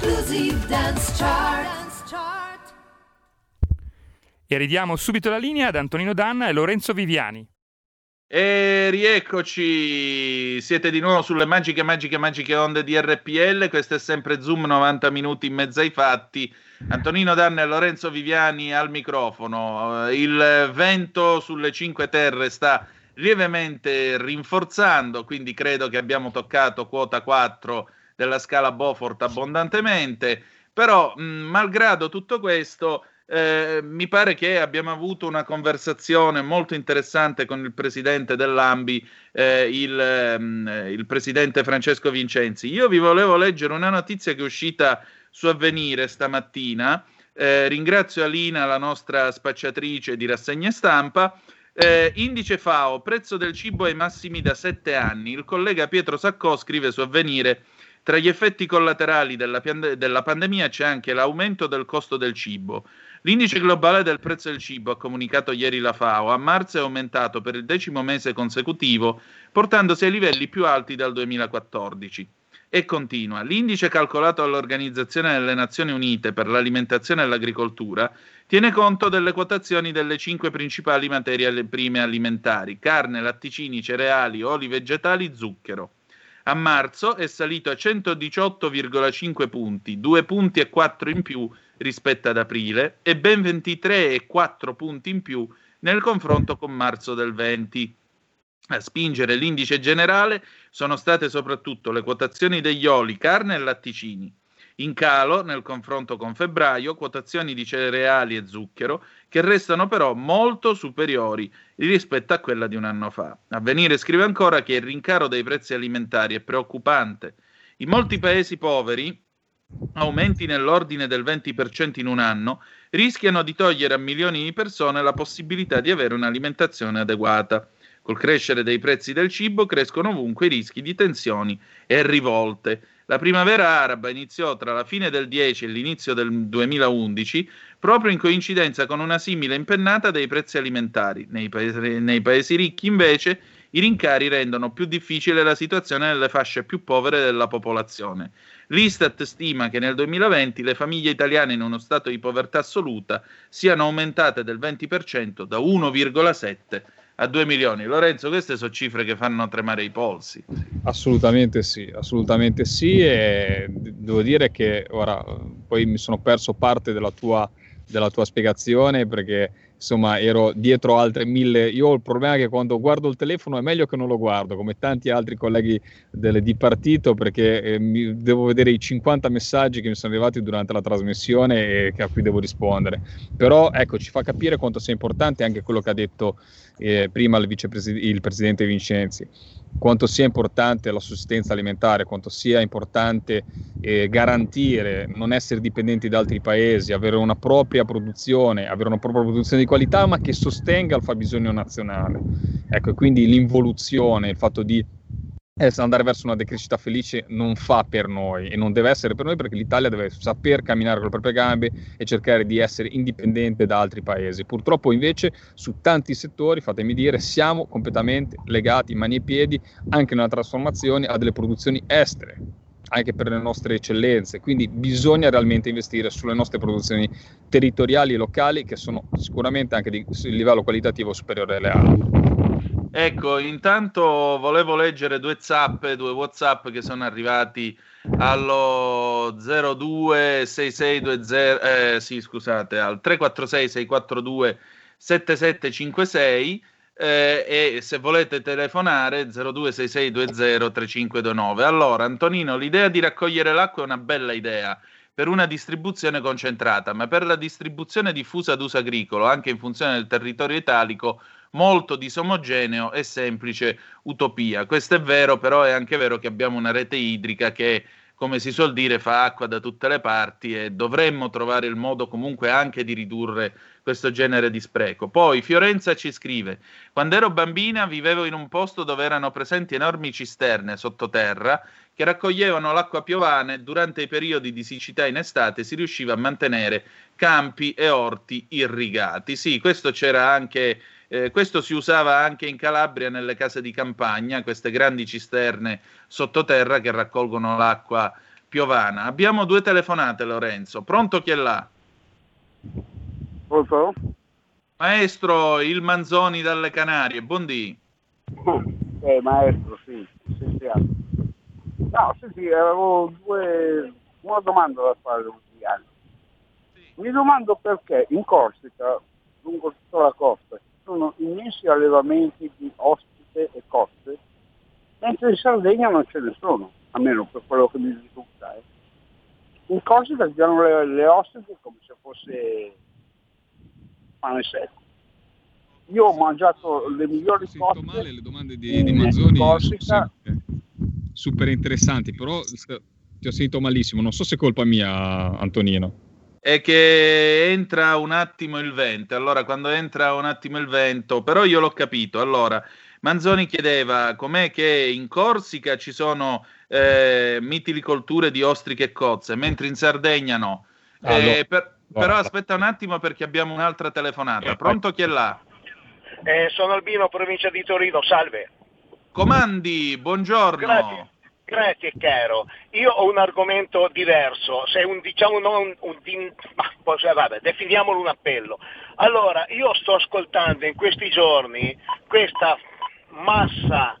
Exclusive Dance Chart. E ridiamo subito la linea ad Antonino Danna e Lorenzo Viviani. E rieccoci, siete di nuovo sulle magiche, magiche, magiche onde di RPL. Questo è sempre Zoom 90 minuti in mezzo ai fatti. Antonino Danna e Lorenzo Viviani al microfono. Il vento sulle Cinque Terre sta lievemente rinforzando, quindi credo che abbiamo toccato quota 4 della scala Beaufort abbondantemente, però mh, malgrado tutto questo eh, mi pare che abbiamo avuto una conversazione molto interessante con il presidente dell'AMBI, eh, il, um, il, presidente Francesco Vincenzi. Io vi volevo leggere una notizia che è uscita su Avvenire stamattina. Eh, ringrazio Alina, la nostra spacciatrice di rassegne stampa. Eh, indice FAO, prezzo del cibo ai massimi da sette anni. Il collega Pietro Saccò scrive su Avvenire tra gli effetti collaterali della, della, pandemia c'è anche l'aumento del costo del cibo. L'indice globale del prezzo del cibo, ha comunicato ieri la FAO, a marzo è aumentato per il decimo mese consecutivo, portandosi ai livelli più alti dal 2014. E continua. L'indice calcolato dall'Organizzazione delle Nazioni Unite per l'alimentazione e l'agricoltura tiene conto delle quotazioni delle cinque principali materie prime alimentari: carne, latticini, cereali, oli vegetali, zucchero. A marzo è salito a 118,5 punti, 2 punti e 4 in più rispetto ad aprile e ben 23,4 punti in più nel confronto con marzo del 20. A spingere l'indice generale sono state soprattutto le quotazioni degli oli, carne e latticini. In calo, nel confronto con febbraio, quotazioni di cereali e zucchero, che restano però molto superiori rispetto a quella di un anno fa. Avvenire scrive ancora che il rincaro dei prezzi alimentari è preoccupante. In molti paesi poveri, aumenti nell'ordine del 20% in un anno rischiano di togliere a milioni di persone la possibilità di avere un'alimentazione adeguata. Col crescere dei prezzi del cibo crescono ovunque i rischi di tensioni e rivolte. La primavera araba iniziò tra la fine del 10 e l'inizio del 2011 proprio in coincidenza con una simile impennata dei prezzi alimentari. Nei paesi, nei paesi ricchi invece i rincari rendono più difficile la situazione nelle fasce più povere della popolazione. L'Istat stima che nel 2020 le famiglie italiane in uno stato di povertà assoluta siano aumentate del 20% da 1,7 a 2 milioni. Lorenzo, queste sono cifre che fanno tremare i polsi. Assolutamente sì, assolutamente sì e devo dire che ora poi mi sono perso parte della tua, della tua spiegazione perché insomma ero dietro altre mille. Io ho il problema che quando guardo il telefono è meglio che non lo guardo, come tanti altri colleghi del, di partito, perché eh, mi, devo vedere i 50 messaggi che mi sono arrivati durante la trasmissione e a cui devo rispondere. Però ecco, ci fa capire quanto sia importante anche quello che ha detto eh, prima il, vicepresid- il presidente Vincenzi quanto sia importante la sussistenza alimentare, quanto sia importante eh, garantire, non essere dipendenti da altri paesi, avere una propria produzione, avere una propria produzione di qualità, ma che sostenga il fabbisogno nazionale. Ecco, quindi l'involuzione, il fatto di eh, andare verso una decrescita felice non fa per noi e non deve essere per noi perché l'Italia deve saper camminare con le proprie gambe e cercare di essere indipendente da altri paesi. Purtroppo invece su tanti settori, fatemi dire, siamo completamente legati mani e piedi anche nella trasformazione a delle produzioni estere anche per le nostre eccellenze, quindi bisogna realmente investire sulle nostre produzioni territoriali e locali che sono sicuramente anche di livello qualitativo superiore alle altre. Ecco, intanto volevo leggere due zappe, due WhatsApp che sono arrivati allo 026620 eh, sì, scusate, al 346 642 7756 eh, e se volete telefonare 026620 3529. Allora, Antonino, l'idea di raccogliere l'acqua è una bella idea per una distribuzione concentrata, ma per la distribuzione diffusa ad uso agricolo, anche in funzione del territorio italico, molto disomogeneo e semplice utopia. Questo è vero, però è anche vero che abbiamo una rete idrica che, come si suol dire, fa acqua da tutte le parti e dovremmo trovare il modo comunque anche di ridurre questo genere di spreco. Poi Fiorenza ci scrive: Quando ero bambina vivevo in un posto dove erano presenti enormi cisterne sottoterra che raccoglievano l'acqua piovana e durante i periodi di siccità in estate si riusciva a mantenere campi e orti irrigati. Sì, questo c'era anche eh, questo si usava anche in Calabria nelle case di campagna, queste grandi cisterne sottoterra che raccolgono l'acqua piovana. Abbiamo due telefonate, Lorenzo. Pronto chi è là? Pronto? Maestro, il Manzoni dalle Canarie, buondì. Eh, maestro, sì, sì, sì. No, sì, sì, avevo due, una domanda da fare anni. Mi domando perché in Corsica, lungo tutta la costa, sono immensi allevamenti di ostriche e cozze, mentre in Sardegna non ce ne sono, almeno per quello che mi risulta. eh. In Corsica si danno le, le ostriche come se fosse pane secco. Io ho mangiato le migliori cozze le domande di, di Manzoni Corsica sono sempre super interessanti, però ti ho sentito malissimo. Non so se è colpa mia, Antonino. È che entra un attimo il vento. Allora, quando entra un attimo il vento, però io l'ho capito. Allora, Manzoni chiedeva com'è che in Corsica ci sono eh, mitilicolture di ostriche e cozze, mentre in Sardegna no. Ah, Eh, no. per- No. però aspetta un attimo perché abbiamo un'altra telefonata. Pronto chi è là? Eh, sono Albino, provincia di Torino, salve. Comandi, buongiorno. Grazie. Grazie caro, io ho un argomento diverso, se un diciamo non un, din- ma eh, vabbè, definiamolo un appello. Allora, io sto ascoltando in questi giorni questa massa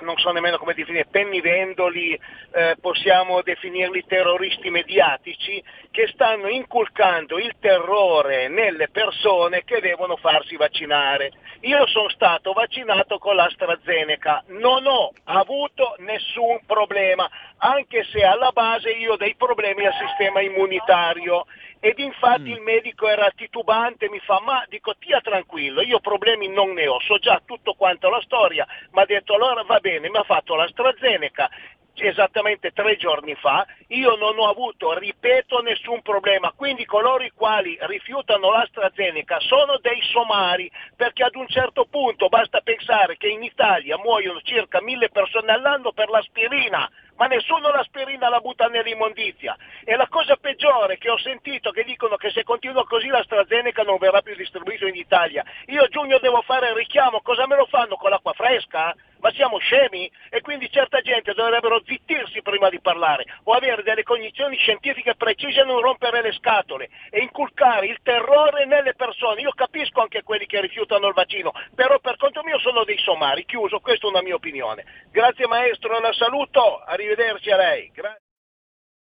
non so nemmeno come definire, pennivendoli, eh, possiamo definirli terroristi mediatici, che stanno inculcando il terrore nelle persone che devono farsi vaccinare. Io sono stato vaccinato con l'AstraZeneca, non ho avuto nessun problema, anche se alla base io ho dei problemi al sistema immunitario. Ed infatti il medico era titubante, mi fa, ma dico, tia tranquillo, io problemi non ne ho, so già tutto quanto la storia, mi ha detto allora va bene, mi ha fatto l'AstraZeneca, esattamente tre giorni fa, io non ho avuto, ripeto, nessun problema, quindi coloro i quali rifiutano l'AstraZeneca sono dei somari, perché ad un certo punto basta pensare che in Italia muoiono circa mille persone all'anno per l'aspirina, ma nessuno l'aspirina la butta nell'immondizia. E la cosa peggiore che ho sentito che dicono che se continua così l'AstraZeneca non verrà più distribuito in Italia. Io a giugno devo fare il richiamo, cosa me lo fanno con l'acqua fresca? Ma siamo scemi? E quindi certa gente dovrebbero zittirsi prima di parlare o avere delle cognizioni scientifiche precise e non rompere le scatole e inculcare il terrore nelle persone. Io capisco anche quelli che rifiutano il vaccino, però per conto mio sono dei somari, chiuso, questa è una mia opinione. Grazie maestro, la saluto, arrivederci a lei. Gra-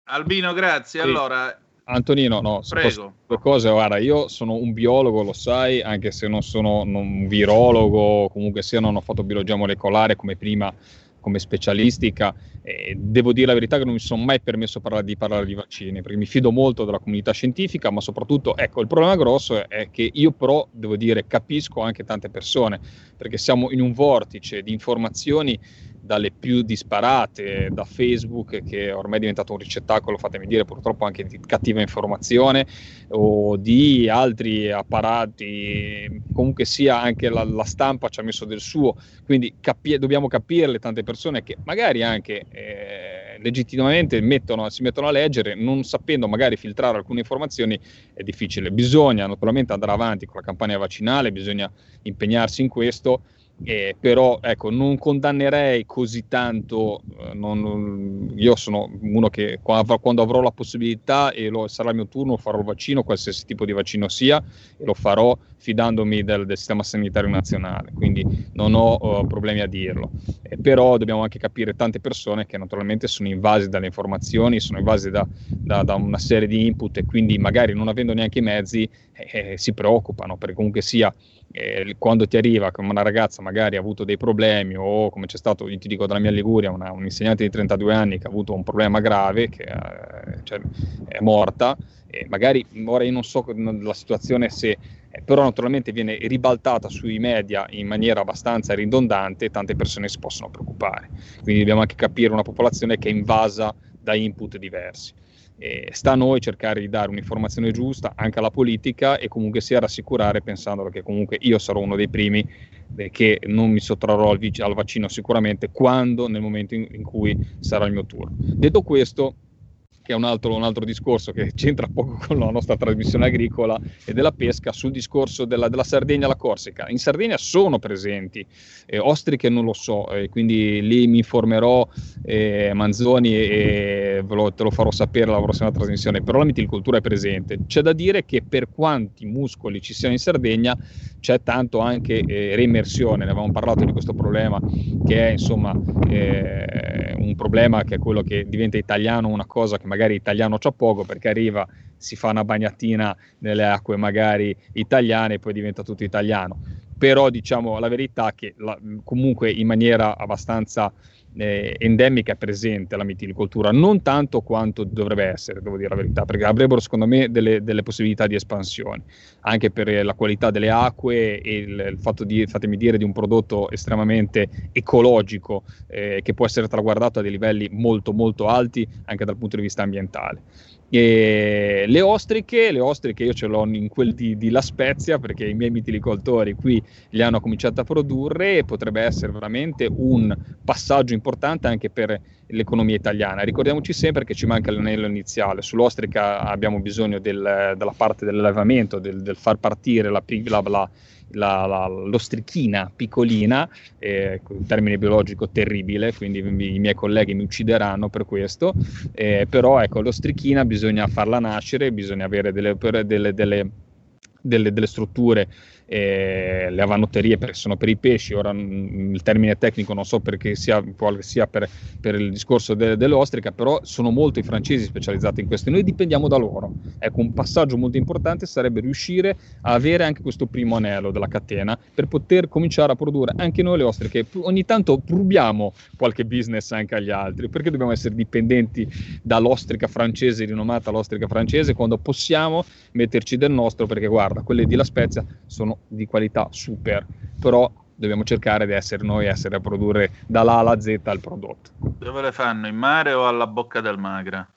Albino, grazie. Sì. Allora, Antonino, no, Prego. due cose, guarda, io sono un biologo, lo sai, anche se non sono non un virologo, comunque sia non ho fatto biologia molecolare come prima, come specialistica, e devo dire la verità che non mi sono mai permesso parlare di parlare di vaccini, perché mi fido molto della comunità scientifica, ma soprattutto, ecco, il problema grosso è che io però, devo dire, capisco anche tante persone, perché siamo in un vortice di informazioni dalle più disparate, da Facebook che ormai è diventato un ricettacolo, fatemi dire purtroppo anche di cattiva informazione, o di altri apparati, comunque sia anche la, la stampa ci ha messo del suo, quindi capi- dobbiamo capire le tante persone che magari anche eh, legittimamente mettono, si mettono a leggere, non sapendo magari filtrare alcune informazioni, è difficile. Bisogna naturalmente andare avanti con la campagna vaccinale, bisogna impegnarsi in questo. Eh, però ecco, non condannerei così tanto, eh, non- non- io sono uno che qua- quando avrò la possibilità e lo, sarà il mio turno farò il vaccino, qualsiasi tipo di vaccino sia, e lo farò fidandomi del, del sistema sanitario nazionale, quindi non ho eh, problemi a dirlo. Eh, però dobbiamo anche capire tante persone che naturalmente sono invase dalle informazioni, sono invase da, da- da una serie di input e quindi magari non avendo neanche i mezzi eh, si preoccupano, perché comunque sia eh, quando ti arriva come una ragazza magari ha avuto dei problemi o come c'è stato, io ti dico dalla mia Liguria, una- un insegnante di 32 anni che ha avuto un problema grave, che eh, cioè, è morta, e magari ora io non so la situazione se, eh, però naturalmente viene ribaltata sui media in maniera abbastanza ridondante e tante persone si possono preoccupare. Quindi dobbiamo anche capire una popolazione che è invasa da input diversi. E sta a noi cercare di dare un'informazione giusta anche alla politica e comunque sia rassicurare pensando che comunque io sarò uno dei primi eh, che non mi sottrarrò al, vic- al vaccino sicuramente quando nel momento in, in cui sarà il mio turno. Detto questo, che è un altro, un altro discorso che c'entra poco con la nostra trasmissione agricola e della pesca, sul discorso della, della Sardegna e la Corsica. In Sardegna sono presenti, eh, ostriche non lo so, eh, quindi lì mi informerò, eh, Manzoni, e lo- te lo farò sapere alla prossima trasmissione, però la mitilicoltura è presente. C'è da dire che per quanti muscoli ci siano in Sardegna c'è tanto anche eh, reimmersione, ne avevamo parlato di questo problema che è insomma eh, un problema che è quello che diventa italiano una cosa che magari magari italiano c'ha poco perché arriva, si fa una bagnatina nelle acque magari italiane e poi diventa tutto italiano. Però diciamo la verità che la, comunque in maniera abbastanza eh, endemica presente la mitilicoltura, non tanto quanto dovrebbe essere, devo dire la verità, perché avrebbero secondo me delle, delle possibilità di espansione, anche per la qualità delle acque e il, il fatto di, fatemi dire, di un prodotto estremamente ecologico eh, che può essere traguardato a dei livelli molto molto alti anche dal punto di vista ambientale. E le ostriche, le ostriche io ce l'ho in quel di, di, La Spezia perché i miei mitilicoltori qui li hanno cominciato a produrre e potrebbe essere veramente un passaggio importante anche per l'economia italiana. Ricordiamoci sempre che ci manca l'anello iniziale, sull'ostrica abbiamo bisogno del, della parte dell'allevamento, del, del far partire la, la, la la, la, l'ostrichina piccolina, eh, un termine biologico terribile, quindi i miei colleghi mi uccideranno per questo, eh, però ecco, l'ostrichina bisogna farla nascere, bisogna avere delle, delle, delle, delle strutture eh, le avanotterie perché sono per i pesci, ora mh, il termine tecnico non so perché sia, sia per, per, il discorso de, dell'ostrica, però sono molto i francesi specializzati in questo e noi dipendiamo da loro. Ecco, un passaggio molto importante sarebbe riuscire a avere anche questo primo anello della catena per poter cominciare a produrre anche noi le ostriche. Ogni tanto rubiamo qualche business anche agli altri, perché dobbiamo essere dipendenti dall'ostrica francese, rinomata l'ostrica francese, quando possiamo metterci del nostro, perché guarda, quelle di La Spezia sono di qualità super, però dobbiamo cercare di essere noi, essere a produrre dall'A alla Z il prodotto. Dove le fanno? In mare o alla bocca del Magra?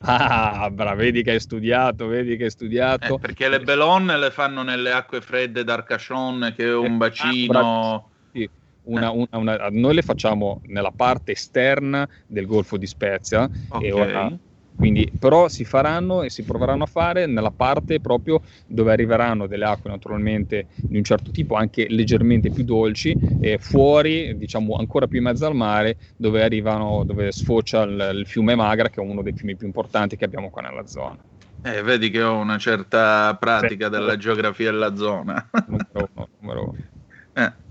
Ah, bravo, vedi che hai studiato, vedi che hai studiato. Eh, perché le belonne le fanno nelle acque fredde d'Arcachon, che è un eh, bacino... Ah, sì. Una, una, una, noi le facciamo nella parte esterna del Golfo di Spezia okay. e ora quindi, però si faranno e si proveranno a fare nella parte proprio dove arriveranno delle acque naturalmente di un certo tipo, anche leggermente più dolci, e fuori, diciamo ancora più in mezzo al mare, dove arrivano, dove sfocia il, il fiume Magra, che è uno dei fiumi più importanti che abbiamo qua nella zona. Eh, vedi che ho una certa pratica della geografia della zona. numero uno, numero uno. Eh.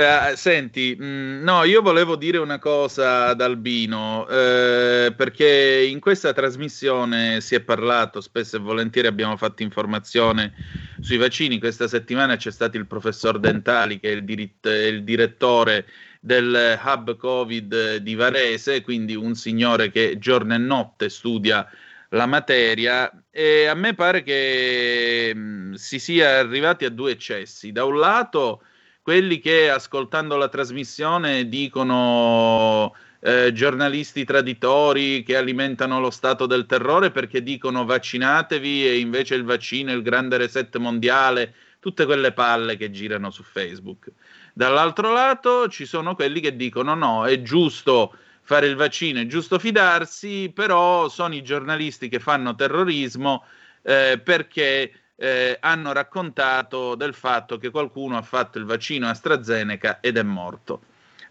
Eh, senti, mh, mm, no, io volevo dire una cosa ad Albino, eh, perché in questa trasmissione si è parlato spesso e volentieri, abbiamo fatto informazione sui vaccini. Questa settimana c'è stato il professor Dentali, che è il, dirit- il direttore del hub Covid di Varese, quindi un signore che giorno e notte studia la materia e a me pare che mh, mm, si sia arrivati a due eccessi. Da un lato quelli che ascoltando la trasmissione dicono eh, giornalisti traditori che alimentano lo stato del terrore perché dicono vaccinatevi e invece il vaccino è il grande reset mondiale, tutte quelle palle che girano su Facebook. Dall'altro lato ci sono quelli che dicono no, è giusto fare il vaccino, è giusto fidarsi, però sono i giornalisti che fanno terrorismo eh, perché eh, hanno raccontato del fatto che qualcuno ha fatto il vaccino AstraZeneca ed è morto.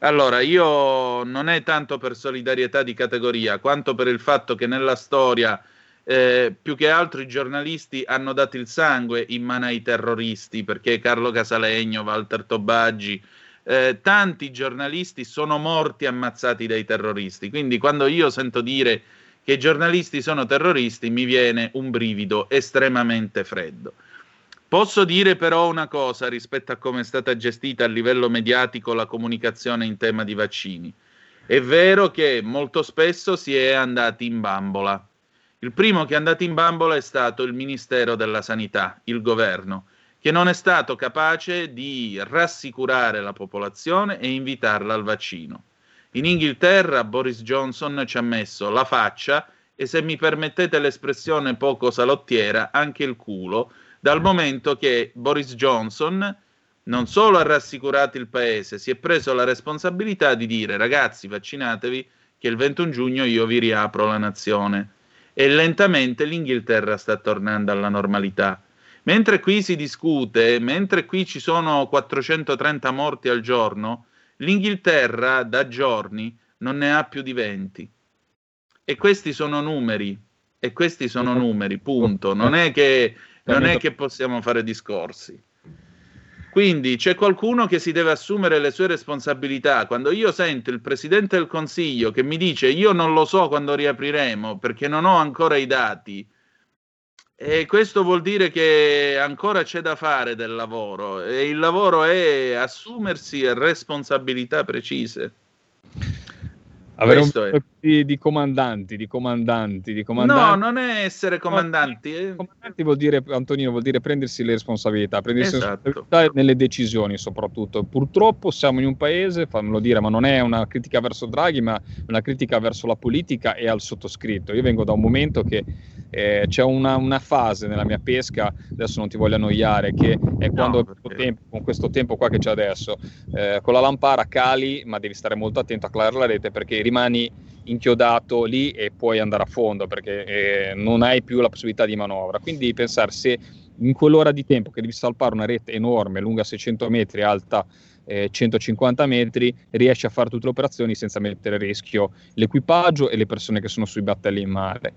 Allora, io non è tanto per solidarietà di categoria, quanto per il fatto che nella storia eh, più che altro i giornalisti hanno dato il sangue in mano ai terroristi, perché Carlo Casalegno, Walter Tobaggi, eh, tanti giornalisti sono morti ammazzati dai terroristi. Quindi quando io sento dire che i giornalisti sono terroristi mi viene un brivido estremamente freddo. Posso dire però una cosa rispetto a come è stata gestita a livello mediatico la comunicazione in tema di vaccini. È vero che molto spesso si è andati in bambola. Il primo che è andato in bambola è stato il Ministero della Sanità, il governo, che non è stato capace di rassicurare la popolazione e invitarla al vaccino. In Inghilterra Boris Johnson ci ha messo la faccia e se mi permettete l'espressione poco salottiera, anche il culo, dal momento che Boris Johnson non solo ha rassicurato il paese, si è preso la responsabilità di dire ragazzi vaccinatevi che il 21 giugno io vi riapro la nazione. E lentamente l'Inghilterra sta tornando alla normalità. Mentre qui si discute, mentre qui ci sono 430 morti al giorno, L'Inghilterra da giorni non ne ha più di 20. E questi sono numeri, e questi sono numeri, punto. Non è che, non è che possiamo fare discorsi. Quindi c'è qualcuno che si deve assumere le sue responsabilità. Quando io sento il Presidente del Consiglio che mi dice io non lo so quando riapriremo perché non ho ancora i dati, e questo vuol dire che ancora c'è da fare del lavoro e il lavoro è assumersi responsabilità precise. Avere un Questo po' è. di, di comandanti, di comandanti, di comandanti. No, non è essere comandanti. eh. Comandanti vuol dire, Antonino, vuol dire prendersi le responsabilità, prendersi le Esatto. responsabilità nelle decisioni soprattutto. Purtroppo siamo in un paese, fammelo dire, ma non è una critica verso Draghi, ma una critica verso la politica e al sottoscritto. Io vengo da un momento che eh, c'è una, una fase nella mia pesca, adesso non ti voglio annoiare, che è quando questo tempo- con questo tempo qua che c'è adesso, eh, con la lampara cali, ma devi stare molto attento a calare la rete perché rimani inchiodato lì e puoi andare a fondo perché eh, non hai più la possibilità di manovra. Quindi devi pensare se in quell'ora di tempo che devi salpare una rete enorme, lunga 600 metri, alta eh, 150 metri, riesci a fare tutte le operazioni senza mettere a rischio l'equipaggio e le persone che sono sui battelli in mare.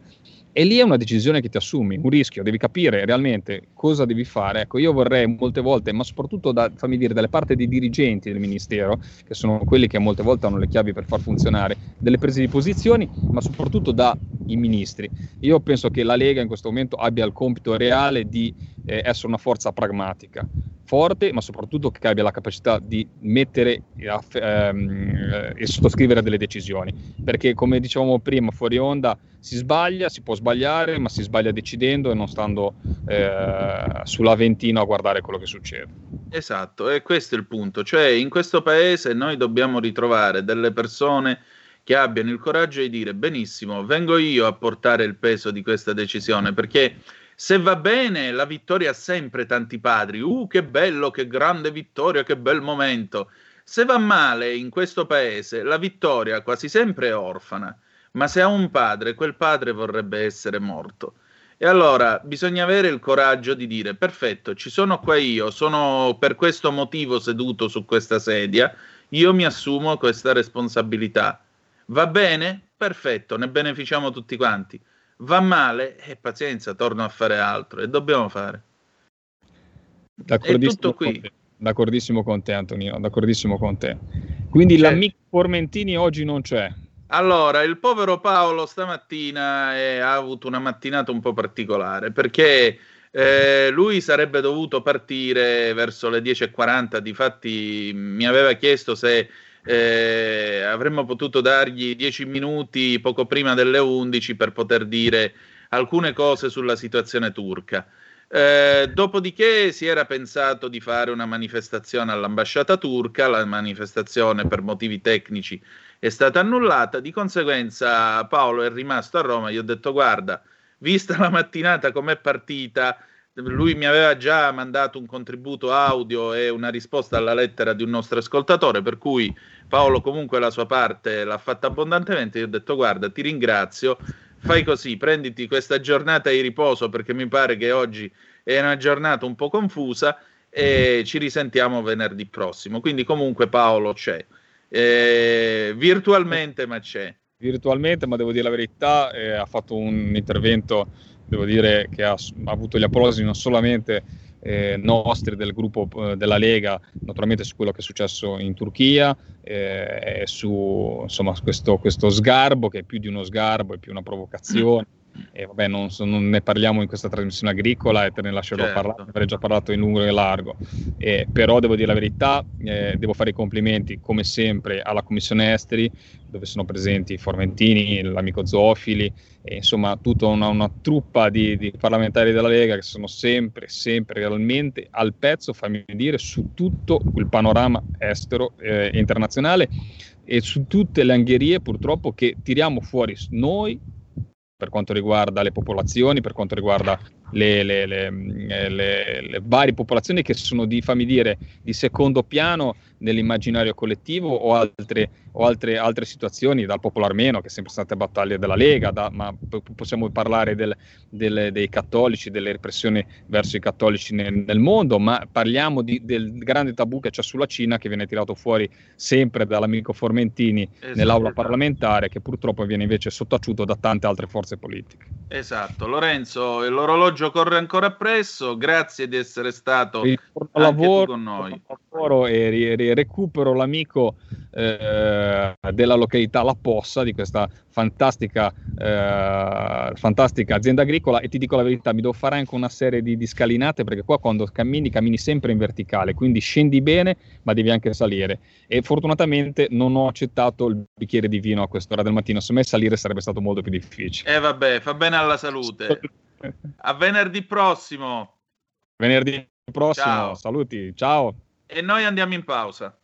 E lì è una decisione che ti assumi, un rischio, devi capire realmente cosa devi fare. Ecco, io vorrei molte volte, ma soprattutto da, fammi dire, dalle parti dei dirigenti del Ministero, che sono quelli che molte volte hanno le chiavi per far funzionare, delle prese di posizioni, ma soprattutto dai ministri. Io penso che la Lega in questo momento abbia il compito reale di eh, essere una forza pragmatica, forte, ma soprattutto che abbia la capacità di mettere ehm, eh, e sottoscrivere delle decisioni. Perché, come dicevamo prima, fuori onda si sbaglia, si può sbagliare, ma si sbaglia decidendo e non stando eh, sull'Aventino a guardare quello che succede. Esatto, e questo è il punto. Cioè, in questo paese noi dobbiamo ritrovare delle persone che abbiano il coraggio di dire benissimo, vengo io a portare il peso di questa decisione, perché se va bene la vittoria ha sempre tanti padri. Uh, che bello, che grande vittoria, che bel momento. Se va male in questo paese, la vittoria quasi sempre è orfana, ma se ha un padre, quel padre vorrebbe essere morto. E allora bisogna avere il coraggio di dire: perfetto, ci sono qua io, sono per questo motivo seduto su questa sedia, io mi assumo questa responsabilità. Va bene? Perfetto, ne beneficiamo tutti quanti. Va male? E pazienza, torno a fare altro. E dobbiamo fare. D'accordissimo È tutto qui. Con te, d'accordissimo con te, Antonino, d'accordissimo con te. Quindi Cioè- l'amico Formentini oggi non c'è. Allora, il povero Paolo stamattina eh, ha avuto una mattinata un po' particolare perché eh, lui sarebbe dovuto partire verso le 10.40, difatti mi aveva chiesto se eh, avremmo potuto dargli 10 minuti poco prima delle 11 per poter dire alcune cose sulla situazione turca. Eh, dopodiché si era pensato di fare una manifestazione all'ambasciata turca, la manifestazione per motivi tecnici è stata annullata, di conseguenza Paolo è rimasto a Roma, gli ho detto guarda, vista la mattinata com'è partita, lui mi aveva già mandato un contributo audio e una risposta alla lettera di un nostro ascoltatore, per cui Paolo comunque la sua parte l'ha fatta abbondantemente, gli ho detto guarda, ti ringrazio, fai così, prenditi questa giornata di riposo perché mi pare che oggi è una giornata un po' confusa e ci risentiamo venerdì prossimo. Quindi comunque Paolo c'è, Eh, virtualmente ma c'è. virtualmente, ma devo dire la verità, eh, ha fatto un intervento, devo dire, che ha, ha avuto gli applausi non solamente eh, nostri del gruppo eh, della Lega, naturalmente su quello che è successo in Turchia, eh, su insomma, questo, questo sgarbo, che è più di uno sgarbo, è più una provocazione. E vabbè, non, so- non ne parliamo in questa trasmissione agricola e te ne lascerò Certo. parlare, avrei già parlato in lungo e in largo. Eh, però devo dire la verità, eh, devo fare i complimenti come sempre alla Commissione Esteri, dove sono presenti Formentini, l'amico Zoofili, e insomma tutta una, una truppa di, di parlamentari della Lega che sono sempre, sempre realmente al pezzo, fammi dire, su tutto il panorama estero eh, e internazionale e su tutte le angherie purtroppo che tiriamo fuori noi per quanto riguarda le popolazioni, per quanto riguarda le, le- mh, eh, le- le varie popolazioni che sono di, fammi dire, di secondo piano nell'immaginario collettivo o altre, o altre, altre situazioni, dal popolo armeno, che è sempre state battaglie della Lega, da- ma po- possiamo parlare del- del- dei cattolici, delle repressioni verso i cattolici nel, nel mondo, ma parliamo di- del grande tabù che c'è sulla Cina, che viene tirato fuori sempre dall'amico Formentini Esatto, nell'aula esatto. parlamentare, che purtroppo viene invece sottaciuto da tante altre forze politiche. Esatto, Lorenzo, l'orologio corre ancora appresso, grazie di essere stato Ritorno anche lavoro, tu con noi. Lavoro e ri- ri- recupero l'amico eh, della località La Possa di questa fantastica, eh, fantastica azienda agricola e ti dico la verità, mi devo fare anche una serie di, di scalinate perché qua quando cammini cammini sempre in verticale, quindi scendi bene ma devi anche salire e fortunatamente non ho accettato il bicchiere di vino a quest'ora del mattino, se me salire sarebbe stato molto più difficile. E vabbè, fa bene alla salute. A venerdì prossimo. Venerdì prossimo, Ciao. saluti, ciao. E noi andiamo in pausa.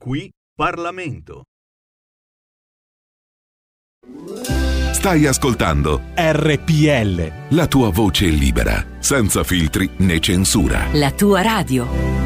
Qui Parlamento. Stai ascoltando RPL. la tua voce libera, senza filtri né censura. La tua radio.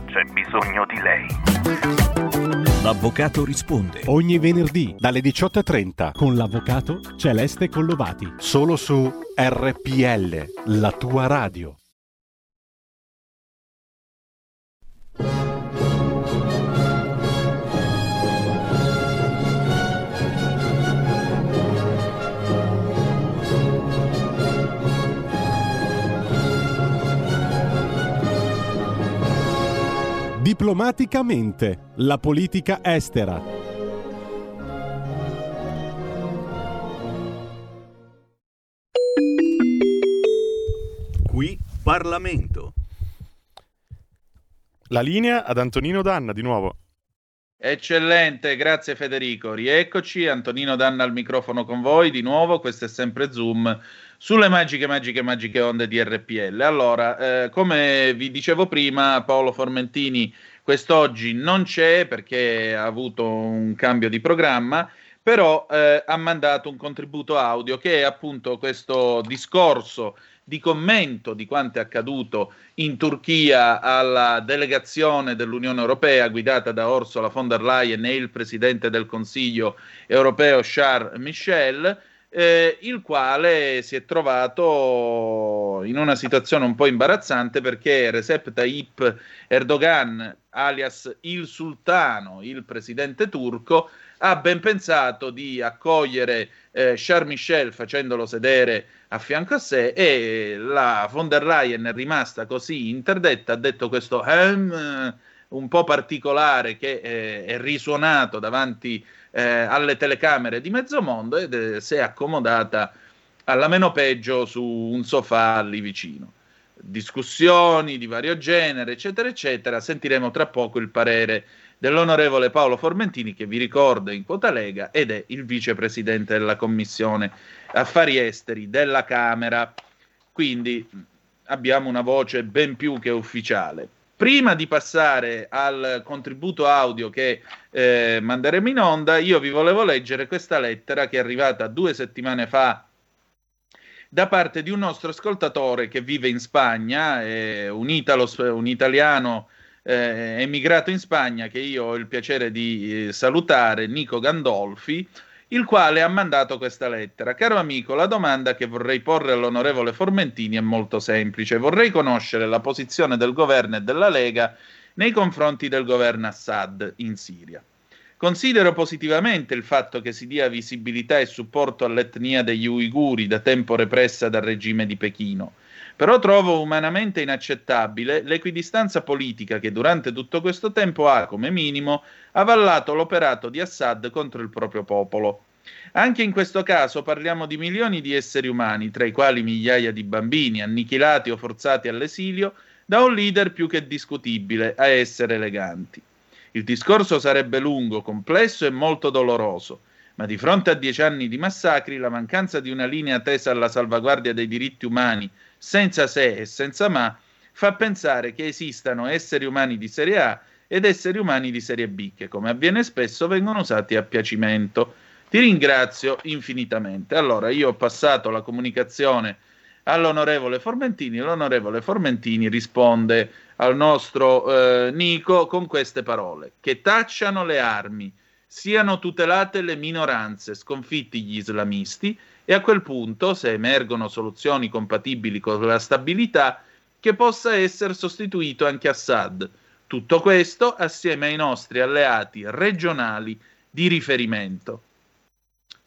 C'è bisogno di lei. L'avvocato risponde ogni venerdì dalle 18.30 con l'avvocato Celeste Collovati. Solo su RPL, la tua radio. Diplomaticamente, la politica estera. Qui Parlamento. La linea ad Antonino Danna di nuovo. Eccellente, grazie Federico. Rieccoci, Antonino Danna al microfono con voi di nuovo, questo è sempre Zoom sulle magiche, magiche, magiche onde di RPL. Allora, eh, come vi dicevo prima, Paolo Formentini quest'oggi non c'è perché ha avuto un cambio di programma, però eh, ha mandato un contributo audio che è appunto questo discorso di commento di quanto è accaduto in Turchia alla delegazione dell'Unione Europea guidata da Ursula von der Leyen e il presidente del Consiglio europeo Charles Michel, eh, il quale si è trovato in una situazione un po' imbarazzante perché Recep Tayyip Erdogan, alias il sultano, il presidente turco, ha ben pensato di accogliere eh, Charles Michel facendolo sedere a fianco a sé e la von der Leyen è rimasta così interdetta, ha detto questo ehm un po' particolare che eh, è risuonato davanti eh, alle telecamere di mezzo mondo ed eh, si è accomodata alla meno peggio su un sofà lì vicino. Discussioni di vario genere, eccetera, eccetera. Sentiremo tra poco il parere dell'onorevole Paolo Formentini, che vi ricorda in quota Lega ed è il vicepresidente della Commissione Affari Esteri della Camera. Quindi abbiamo una voce ben più che ufficiale. Prima di passare al contributo audio che eh, manderemo in onda, io vi volevo leggere questa lettera che è arrivata due settimane fa da parte di un nostro ascoltatore che vive in Spagna, è un, italo, un italiano eh, emigrato in Spagna che io ho il piacere di eh, salutare, Nico Gandolfi, il quale ha mandato questa lettera. Caro amico, la domanda che vorrei porre all'onorevole Formentini è molto semplice. Vorrei conoscere la posizione del governo e della Lega nei confronti del governo Assad in Siria. Considero positivamente il fatto che si dia visibilità e supporto all'etnia degli uiguri da tempo repressa dal regime di Pechino. Però trovo umanamente inaccettabile l'equidistanza politica che durante tutto questo tempo ha, come minimo, avallato l'operato di Assad contro il proprio popolo. Anche in questo caso parliamo di milioni di esseri umani, tra i quali migliaia di bambini, annichilati o forzati all'esilio da un leader più che discutibile a essere eleganti. Il discorso sarebbe lungo, complesso e molto doloroso, ma di fronte a dieci anni di massacri la mancanza di una linea tesa alla salvaguardia dei diritti umani senza se e senza ma fa pensare che esistano esseri umani di serie A ed esseri umani di serie B, che come avviene spesso vengono usati a piacimento. Ti ringrazio infinitamente. Allora, io ho passato la comunicazione all'onorevole Formentini, l'onorevole Formentini risponde al nostro eh, Nico con queste parole, che tacciano le armi, siano tutelate le minoranze, sconfitti gli islamisti e a quel punto, se emergono soluzioni compatibili con la stabilità, che possa essere sostituito anche Assad. Tutto questo assieme ai nostri alleati regionali di riferimento.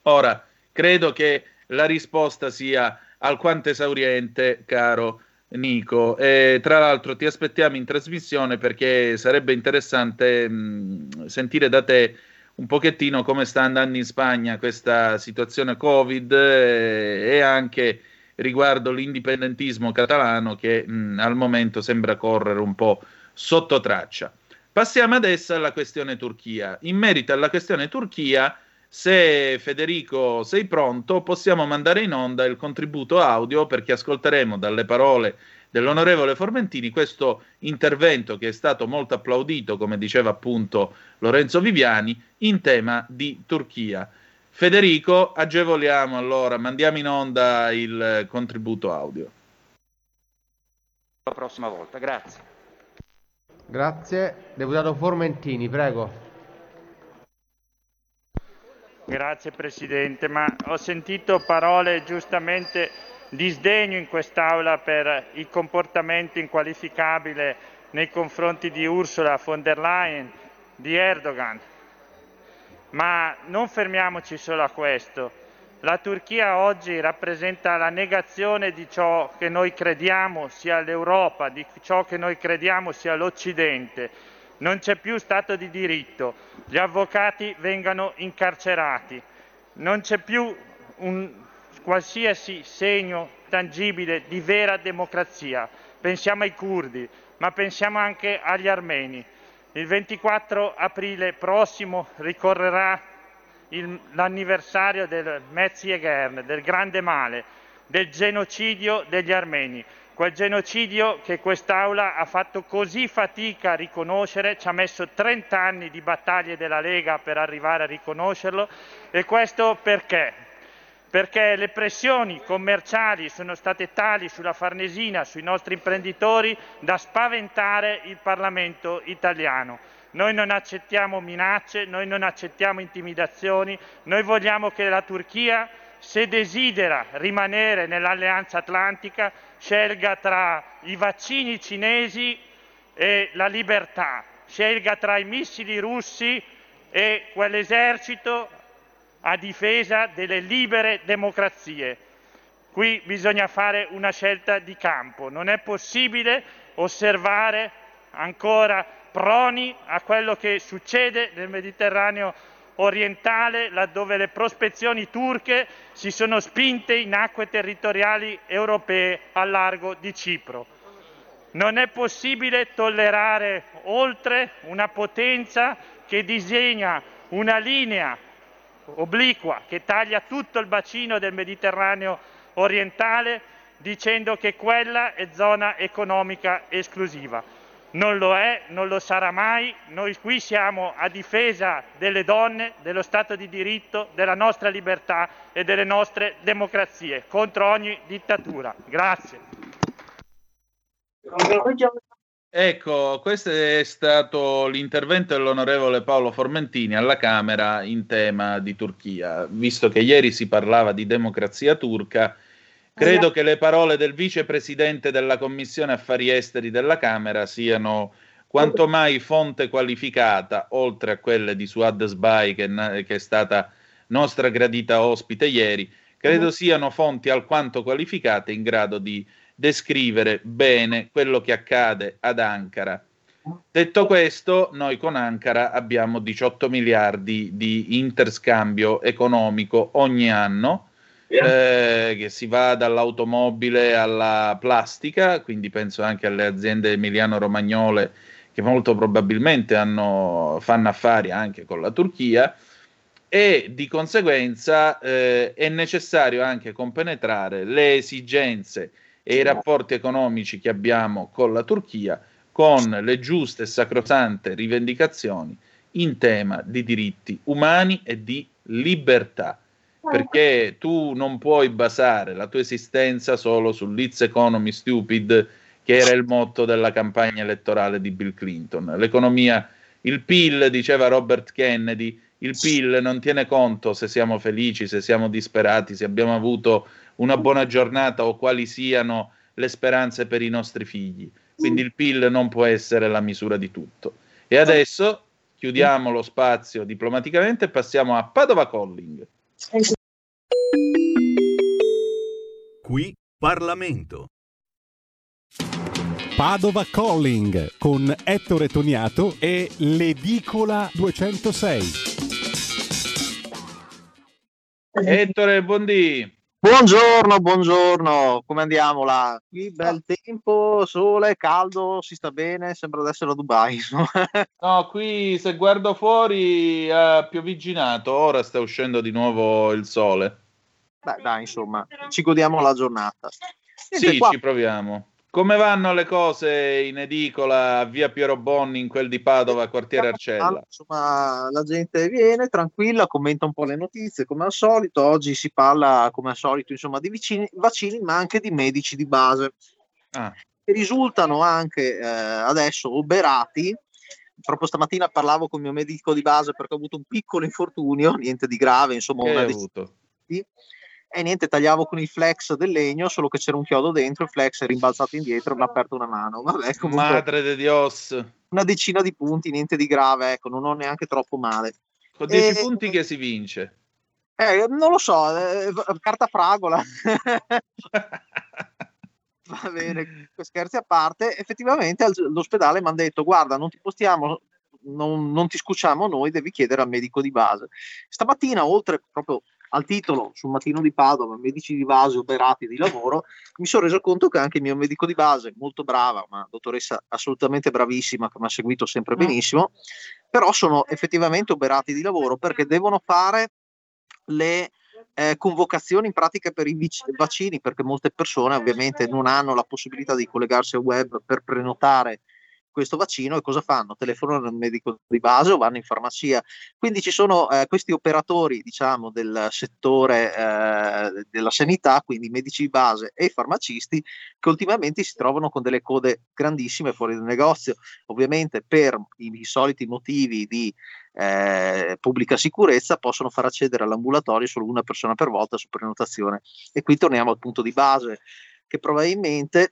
Ora, credo che la risposta sia alquanto esauriente, caro Nico. E, tra l'altro ti aspettiamo in trasmissione perché sarebbe interessante mh, sentire da te un pochettino come sta andando in Spagna questa situazione Covid e, e anche riguardo l'indipendentismo catalano che mh, al momento sembra correre un po' sotto traccia. Passiamo adesso alla questione Turchia. In merito alla questione Turchia, se Federico sei pronto, possiamo mandare in onda il contributo audio perché ascolteremo dalle parole dell'onorevole Formentini questo intervento che è stato molto applaudito, come diceva appunto Lorenzo Viviani, in tema di Turchia. Federico, agevoliamo allora, mandiamo in onda il contributo audio. La prossima volta, grazie. Grazie. Deputato Formentini, prego. Grazie Presidente, ma ho sentito parole giustamente di sdegno in quest'Aula per il comportamento inqualificabile nei confronti di Ursula von der Leyen, di Erdogan. Ma non fermiamoci solo a questo. La Turchia oggi rappresenta la negazione di ciò che noi crediamo sia l'Europa, di ciò che noi crediamo sia l'Occidente. Non c'è più Stato di diritto, gli avvocati vengano incarcerati, non c'è più un qualsiasi segno tangibile di vera democrazia. Pensiamo ai curdi, ma pensiamo anche agli armeni. Il 24 aprile prossimo ricorrerà il, l'anniversario del Metzjegern, del grande male, del genocidio degli armeni. Quel genocidio che quest'Aula ha fatto così fatica a riconoscere, ci ha messo 30 anni di battaglie della Lega per arrivare a riconoscerlo e questo perché? Perché le pressioni commerciali sono state tali sulla Farnesina, sui nostri imprenditori, da spaventare il Parlamento italiano. Noi non accettiamo minacce, noi non accettiamo intimidazioni, noi vogliamo che la Turchia, se desidera rimanere nell'alleanza atlantica, scelga tra i vaccini cinesi e la libertà, scelga tra i missili russi e quell'esercito a difesa delle libere democrazie. Qui bisogna fare una scelta di campo, non è possibile osservare ancora proni a quello che succede nel Mediterraneo orientale, laddove le prospezioni turche si sono spinte in acque territoriali europee a largo di Cipro. Non è possibile tollerare oltre una potenza che disegna una linea obliqua che taglia tutto il bacino del Mediterraneo orientale dicendo che quella è zona economica esclusiva. Non lo è, non lo sarà mai. Noi qui siamo a difesa delle donne, dello Stato di diritto, della nostra libertà e delle nostre democrazie, contro ogni dittatura. Grazie. Ecco, questo è stato l'intervento dell'onorevole Paolo Formentini alla Camera in tema di Turchia. Visto che ieri si parlava di democrazia turca, credo che le parole del vicepresidente della Commissione Affari Esteri della Camera siano quanto mai fonte qualificata, oltre a quelle di Suad Sbai, che, che è stata nostra gradita ospite ieri, credo siano fonti alquanto qualificate in grado di descrivere bene quello che accade ad Ankara. Detto questo, noi con Ankara abbiamo 18 miliardi di interscambio economico ogni anno, eh, che si va dall'automobile alla plastica, quindi penso anche alle aziende emiliano-romagnole che molto probabilmente hanno, fanno affari anche con la Turchia e di conseguenza eh, è necessario anche compenetrare le esigenze e i rapporti economici che abbiamo con la Turchia con le giuste e sacrosante rivendicazioni in tema di diritti umani e di libertà. Perché tu non puoi basare la tua esistenza solo sull'It's Economy Stupid, che era il motto della campagna elettorale di Bill Clinton. L'economia, il PIL, diceva Robert Kennedy, il PIL non tiene conto se siamo felici, se siamo disperati, se abbiamo avuto una buona giornata o quali siano le speranze per i nostri figli. Quindi il PIL non può essere la misura di tutto. E adesso chiudiamo lo spazio diplomaticamente e passiamo a Padova Calling. Qui Parlamento. Padova Calling con Ettore Toniato e l'Edicola 206. Ettore, buondì. Buongiorno, buongiorno, come andiamo là? Qui bel tempo, sole, caldo, si sta bene, sembra di essere a Dubai. No, qui se guardo fuori ha pioviginato, ora sta uscendo di nuovo il sole. Beh, dai, insomma, ci godiamo la giornata. Niente, Sì, qua- ci proviamo. Come vanno le cose in edicola a via Piero Bonni, in quel di Padova, quartiere Arcella? Insomma, la gente viene tranquilla, commenta un po' le notizie come al solito. Oggi si parla come al solito insomma, di vicini- vaccini, ma anche di medici di base Ah, che risultano anche eh, adesso oberati. Proprio stamattina parlavo con il mio medico di base perché ho avuto un piccolo infortunio, niente di grave, insomma, che una hai dec- avuto? E niente, tagliavo con il flex del legno, solo che c'era un chiodo dentro, il flex è rimbalzato indietro e mi ha aperto una mano. Vabbè, comunque Madre de Dios. una decina di punti, niente di grave, ecco, non ho neanche troppo male. Con 10 E- punti che si vince. Eh, non lo so, eh, carta fragola. Va bene, scherzi a parte, effettivamente al- all'ospedale mi hanno detto guarda non ti postiamo, non, non ti scuciamo noi, devi chiedere al medico di base. Stamattina, oltre proprio al titolo sul mattino di Padova, medici di base operati di lavoro, mi sono reso conto che anche il mio medico di base, molto brava, una dottoressa assolutamente bravissima, che mi ha seguito sempre benissimo, però sono effettivamente operati di lavoro perché devono fare le eh, convocazioni in pratica per i vic- vaccini, perché molte persone ovviamente non hanno la possibilità di collegarsi al web per prenotare questo vaccino e cosa fanno? Telefonano al medico di base o vanno in farmacia. Quindi ci sono eh, questi operatori, diciamo, del settore eh, della sanità, quindi medici di base e farmacisti, che ultimamente si trovano con delle code grandissime fuori dal negozio, ovviamente per i, i soliti motivi di eh, pubblica sicurezza possono far accedere all'ambulatorio solo una persona per volta su prenotazione. E qui torniamo al punto di base, che probabilmente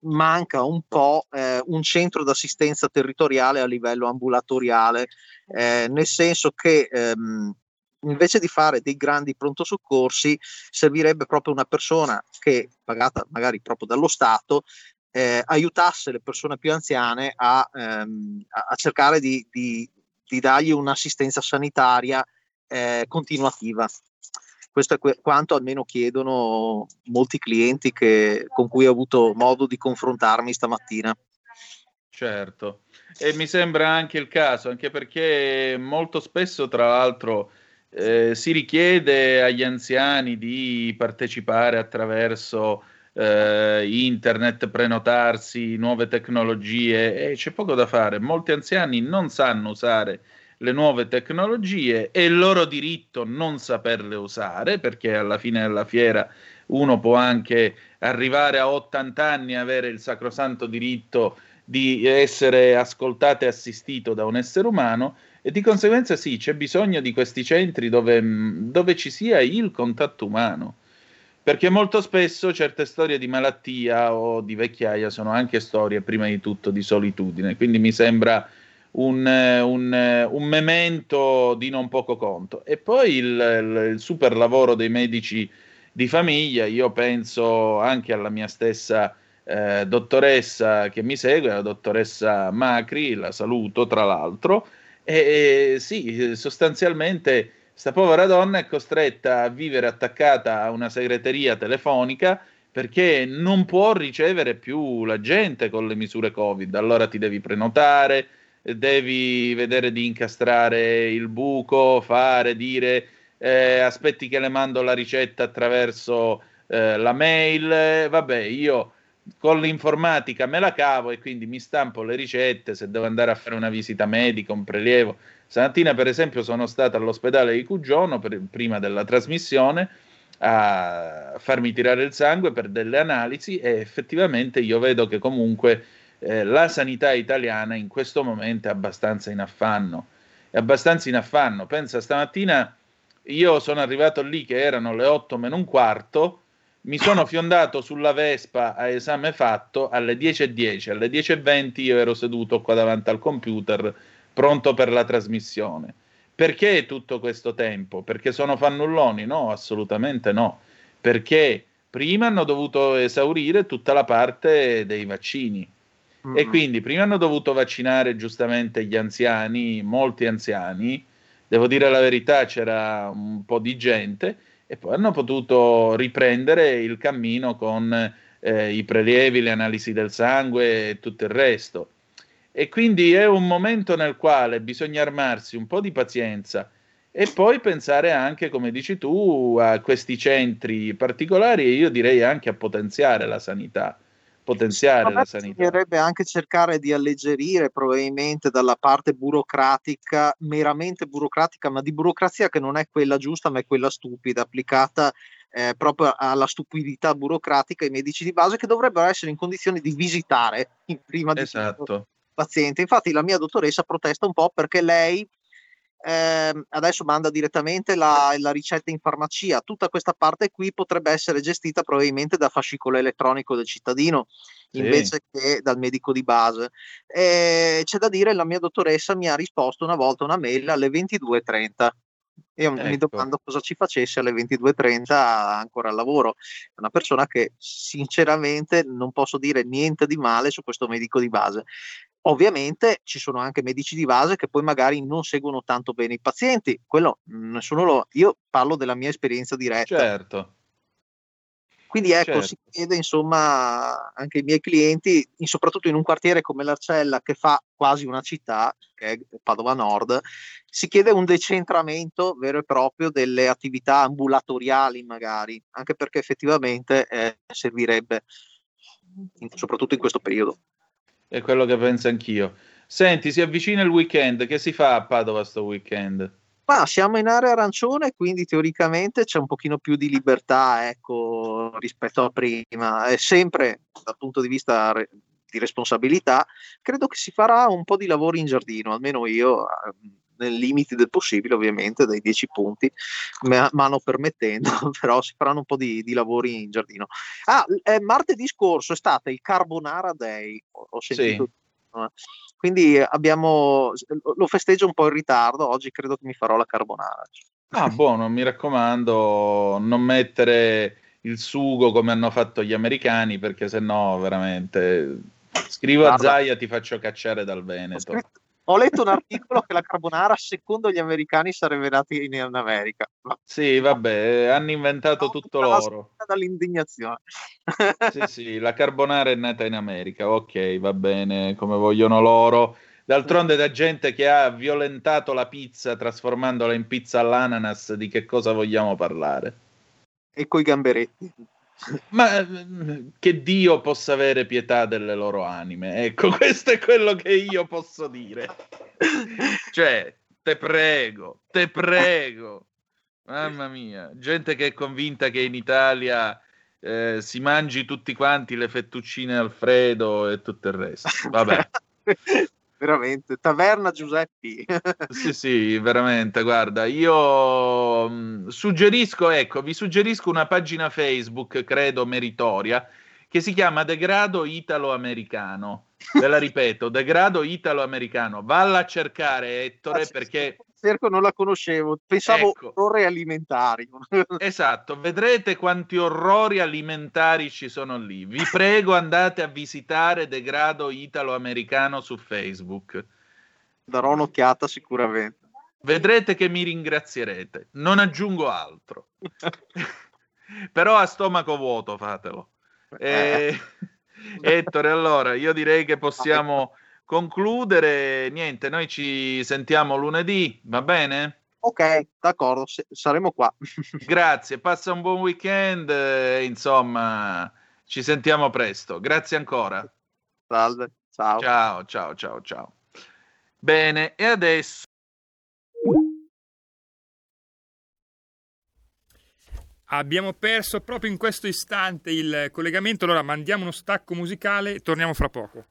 manca un po' eh, un centro d'assistenza territoriale a livello ambulatoriale, eh, nel senso che ehm, invece di fare dei grandi pronto soccorsi servirebbe proprio una persona che, pagata magari proprio dallo Stato, eh, aiutasse le persone più anziane a, ehm, a- cercare di, di- di dargli un'assistenza sanitaria eh, continuativa. Questo è que- quanto almeno chiedono molti clienti che- con cui ho avuto modo di confrontarmi stamattina. Certo, e mi sembra anche il caso, anche perché molto spesso, tra l'altro, eh, si richiede agli anziani di partecipare attraverso eh, internet, prenotarsi, nuove tecnologie e c'è poco da fare. Molti anziani non sanno usare le nuove tecnologie è il loro diritto non saperle usare perché alla fine della fiera uno può anche arrivare a 80 anni e avere il sacrosanto diritto di essere ascoltato e assistito da un essere umano e di conseguenza sì, c'è bisogno di questi centri dove, dove ci sia il contatto umano. Perché molto spesso certe storie di malattia o di vecchiaia sono anche storie, prima di tutto, di solitudine. Quindi mi sembra un, un, un memento di non poco conto. E poi il, il, il super lavoro dei medici di famiglia. Io penso anche alla mia stessa eh, dottoressa che mi segue, la dottoressa Macri, la saluto tra l'altro, e, e sì, sostanzialmente sta povera donna è costretta a vivere attaccata a una segreteria telefonica perché non può ricevere più la gente con le misure Covid. Allora ti devi prenotare, devi vedere di incastrare il buco, fare, dire eh, aspetti che le mando la ricetta attraverso eh, la mail. Vabbè, io con l'informatica me la cavo e quindi mi stampo le ricette se devo andare a fare una visita medica, un prelievo. Stamattina, per esempio, sono stato all'ospedale di Cugiono per, prima della trasmissione a farmi tirare il sangue per delle analisi e effettivamente io vedo che comunque eh, la sanità italiana in questo momento è abbastanza in affanno. È abbastanza in affanno. Pensa, stamattina io sono arrivato lì che erano le 8 meno un quarto mi sono fiondato sulla Vespa a esame fatto alle 10.10, alle 10.20 io ero seduto qua davanti al computer pronto per la trasmissione. Perché tutto questo tempo? Perché sono fannulloni? No, assolutamente no. Perché prima hanno dovuto esaurire tutta la parte dei vaccini. Mm. E quindi prima hanno dovuto vaccinare giustamente gli anziani, molti anziani. Devo dire la verità, c'era un po' di gente e poi hanno potuto riprendere il cammino con eh, i prelievi, le analisi del sangue e tutto il resto. E quindi è un momento nel quale bisogna armarsi un po' di pazienza e poi pensare anche, come dici tu, a questi centri particolari e io direi anche a potenziare la sanità potenziare la sanità. Bisognerebbe anche cercare di alleggerire probabilmente dalla parte burocratica, meramente burocratica, ma di burocrazia che non è quella giusta, ma è quella stupida, applicata eh, proprio alla stupidità burocratica i medici di base che dovrebbero essere in condizioni di visitare prima di esatto. tutto paziente. Infatti la mia dottoressa protesta un po' perché lei eh, adesso manda direttamente la, la, ricetta in farmacia. Tutta questa parte qui potrebbe essere gestita probabilmente da fascicolo elettronico del cittadino sì. invece che dal medico di base. E c'è da dire, la mia dottoressa mi ha risposto una volta una mail alle 22.30. Io ecco. mi domando cosa ci facesse alle 22.30 ancora al lavoro. È una persona che sinceramente non posso dire niente di male su questo medico di base. Ovviamente ci sono anche medici di base che poi magari non seguono tanto bene i pazienti, quello nessuno lo. Io parlo della mia esperienza diretta. Certo. Quindi ecco, certo. si chiede insomma anche ai miei clienti, in, soprattutto in un quartiere come l'Arcella che fa quasi una città, che è Padova Nord, si chiede un decentramento vero e proprio delle attività ambulatoriali magari, anche perché effettivamente eh, servirebbe, in, soprattutto in questo periodo. È quello che penso anch'io. Senti, si avvicina il weekend, che si fa a Padova sto weekend? Ma siamo in area arancione, quindi teoricamente c'è un pochino più di libertà ecco, rispetto a prima. È sempre dal punto di vista di responsabilità, credo che si farà un po' di lavoro in giardino, almeno io nei limiti del possibile, ovviamente, dai 10 punti, mano permettendo, però si faranno un po' di, di lavori in giardino. Ah, eh, martedì scorso è stata il Carbonara Day, ho sentito. Sì. Quindi abbiamo, lo festeggio un po' in ritardo, oggi credo che mi farò la carbonara. Ah, buono, mi raccomando, non mettere il sugo come hanno fatto gli americani, perché sennò veramente scrivo Guarda, a Zaia ti faccio cacciare dal Veneto. Ho letto un articolo che la carbonara, secondo gli americani, sarebbe nata in, in America. No. Sì, vabbè, hanno inventato no, tutto loro. Dall'indignazione. sì, sì, la carbonara è nata in America, ok, va bene, come vogliono loro. D'altronde da gente che ha violentato la pizza trasformandola in pizza all'ananas, di che cosa vogliamo parlare? E coi gamberetti. Ma eh, che Dio possa avere pietà delle loro anime. Ecco, questo è quello che io posso dire. Cioè, te prego, te prego. Mamma mia, gente che è convinta che in Italia eh, si mangi tutti quanti le fettuccine Alfredo e tutto il resto. Vabbè. veramente. Taverna Giuseppi. sì, sì, veramente. Guarda, io mh, mm, suggerisco, ecco, vi suggerisco una pagina Facebook, credo meritoria, che si chiama Degrado Italo-Americano. Ve la ripeto, Degrado Italo-Americano. Valla a cercare, Ettore, perché cerco, non la conoscevo. Pensavo Ecco. orrore alimentari. Esatto, vedrete quanti orrori alimentari ci sono lì. Vi prego, andate a visitare Degrado Italo-Americano su Facebook. Darò un'occhiata sicuramente. Vedrete che mi ringrazierete. Non aggiungo altro. Però a stomaco vuoto fatelo. Eh, Ettore, allora io direi che possiamo concludere. Niente, noi ci sentiamo lunedì, va bene? Ok, d'accordo, se- saremo qua. Grazie, passa un buon weekend. eh, insomma, ci sentiamo presto. Grazie ancora. Salve, ciao. Ciao, ciao, ciao, ciao. Bene, e adesso. Abbiamo perso proprio in questo istante il collegamento, allora mandiamo uno stacco musicale e torniamo fra poco.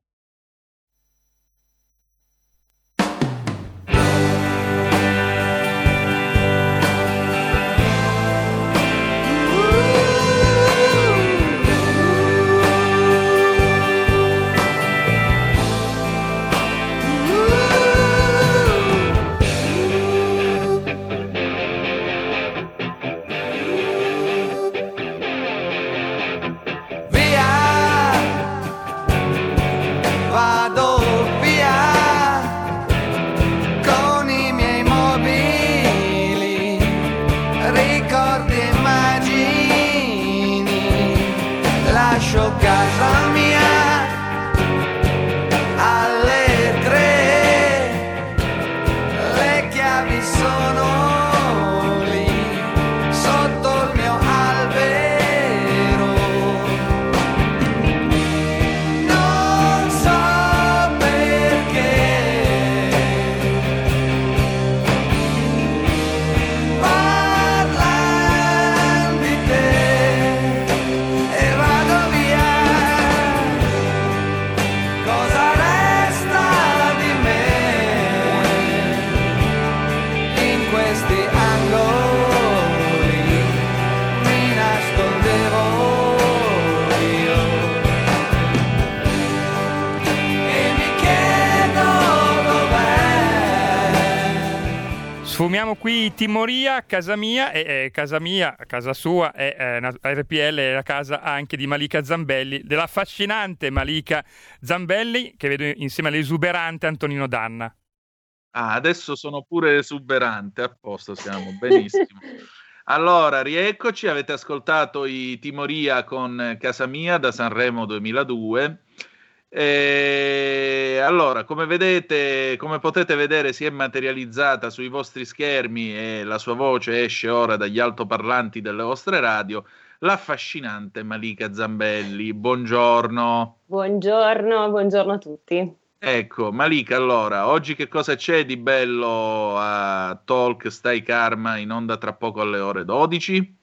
Sfumiamo qui Timoria, casa mia, e eh, casa mia, casa sua, è una- RPL è la casa anche di Malika Zambelli, dell'affascinante Malika Zambelli, che vedo insieme all'esuberante Antonino Danna. Ah, adesso sono pure esuberante, a posto siamo, benissimo. Allora, rieccoci, avete ascoltato i Timoria con Casa Mia da Sanremo 2002. E allora, come vedete, come potete vedere, si è materializzata sui vostri schermi e la sua voce esce ora dagli altoparlanti delle vostre radio, l'affascinante Malika Zambelli. Buongiorno. Buongiorno, buongiorno a tutti. Ecco, Malika, allora, oggi che cosa c'è di bello a Talk Stai Karma in onda tra poco alle ore 12?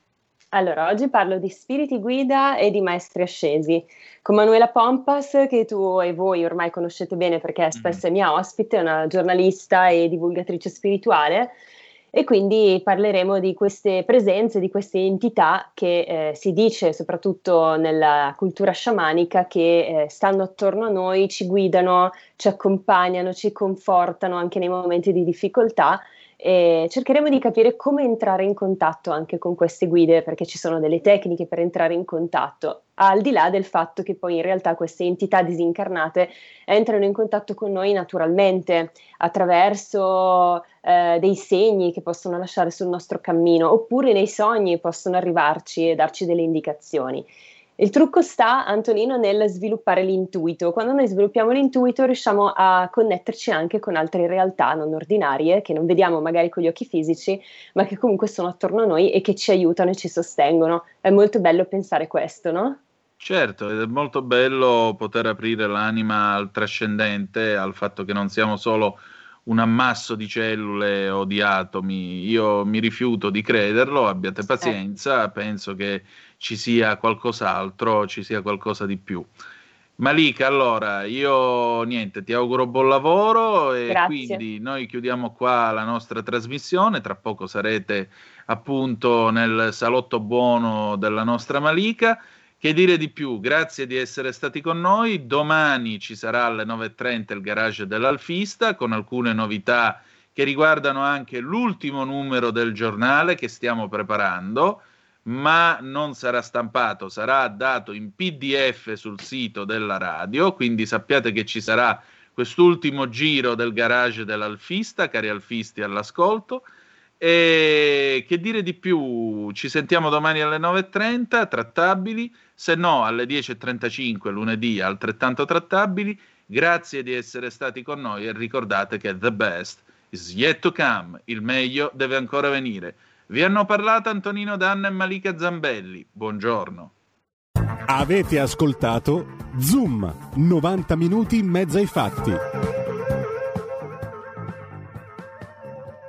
Allora, oggi parlo di spiriti guida e di maestri ascesi. Con Manuela Pompas, che tu e voi ormai conoscete bene perché spesso è mia ospite, è una giornalista e divulgatrice spirituale, e quindi parleremo di queste presenze, di queste entità che eh, si dice soprattutto nella cultura sciamanica che eh, stanno attorno a noi, ci guidano, ci accompagnano, ci confortano anche nei momenti di difficoltà e cercheremo di capire come entrare in contatto anche con queste guide perché ci sono delle tecniche per entrare in contatto, al di là del fatto che poi in realtà queste entità disincarnate entrano in contatto con noi naturalmente attraverso eh, dei segni che possono lasciare sul nostro cammino oppure nei sogni possono arrivarci e darci delle indicazioni. Il trucco sta, Antonino, nel sviluppare l'intuito. Quando noi sviluppiamo l'intuito riusciamo a connetterci anche con altre realtà non ordinarie, che non vediamo magari con gli occhi fisici, ma che comunque sono attorno a noi e che ci aiutano e ci sostengono. È molto bello pensare questo, no? Certo, ed è molto bello poter aprire l'anima al trascendente, al fatto che non siamo solo un ammasso di cellule o di atomi. Io mi rifiuto di crederlo, abbiate pazienza, penso che ci sia qualcos'altro, ci sia qualcosa di più. Malika, allora, io niente, ti auguro buon lavoro e Grazie. quindi noi chiudiamo qua la nostra trasmissione, tra poco sarete appunto nel salotto buono della nostra Malika. Che dire di più? Grazie di essere stati con noi. Domani ci sarà alle 9.30 il garage dell'Alfista con alcune novità che riguardano anche l'ultimo numero del giornale che stiamo preparando, ma non sarà stampato, sarà dato in PDF sul sito della radio, quindi sappiate che ci sarà quest'ultimo giro del garage dell'Alfista, cari alfisti all'ascolto. E che dire di più? Ci sentiamo domani alle 9.30, trattabili, se no alle 10.35 lunedì altrettanto trattabili. Grazie di essere stati con noi e ricordate che the best is yet to come, il meglio deve ancora venire. Vi hanno parlato Antonino Danna e Malika Zambelli. Buongiorno. Avete ascoltato Zoom, 90 minuti in mezzo ai fatti.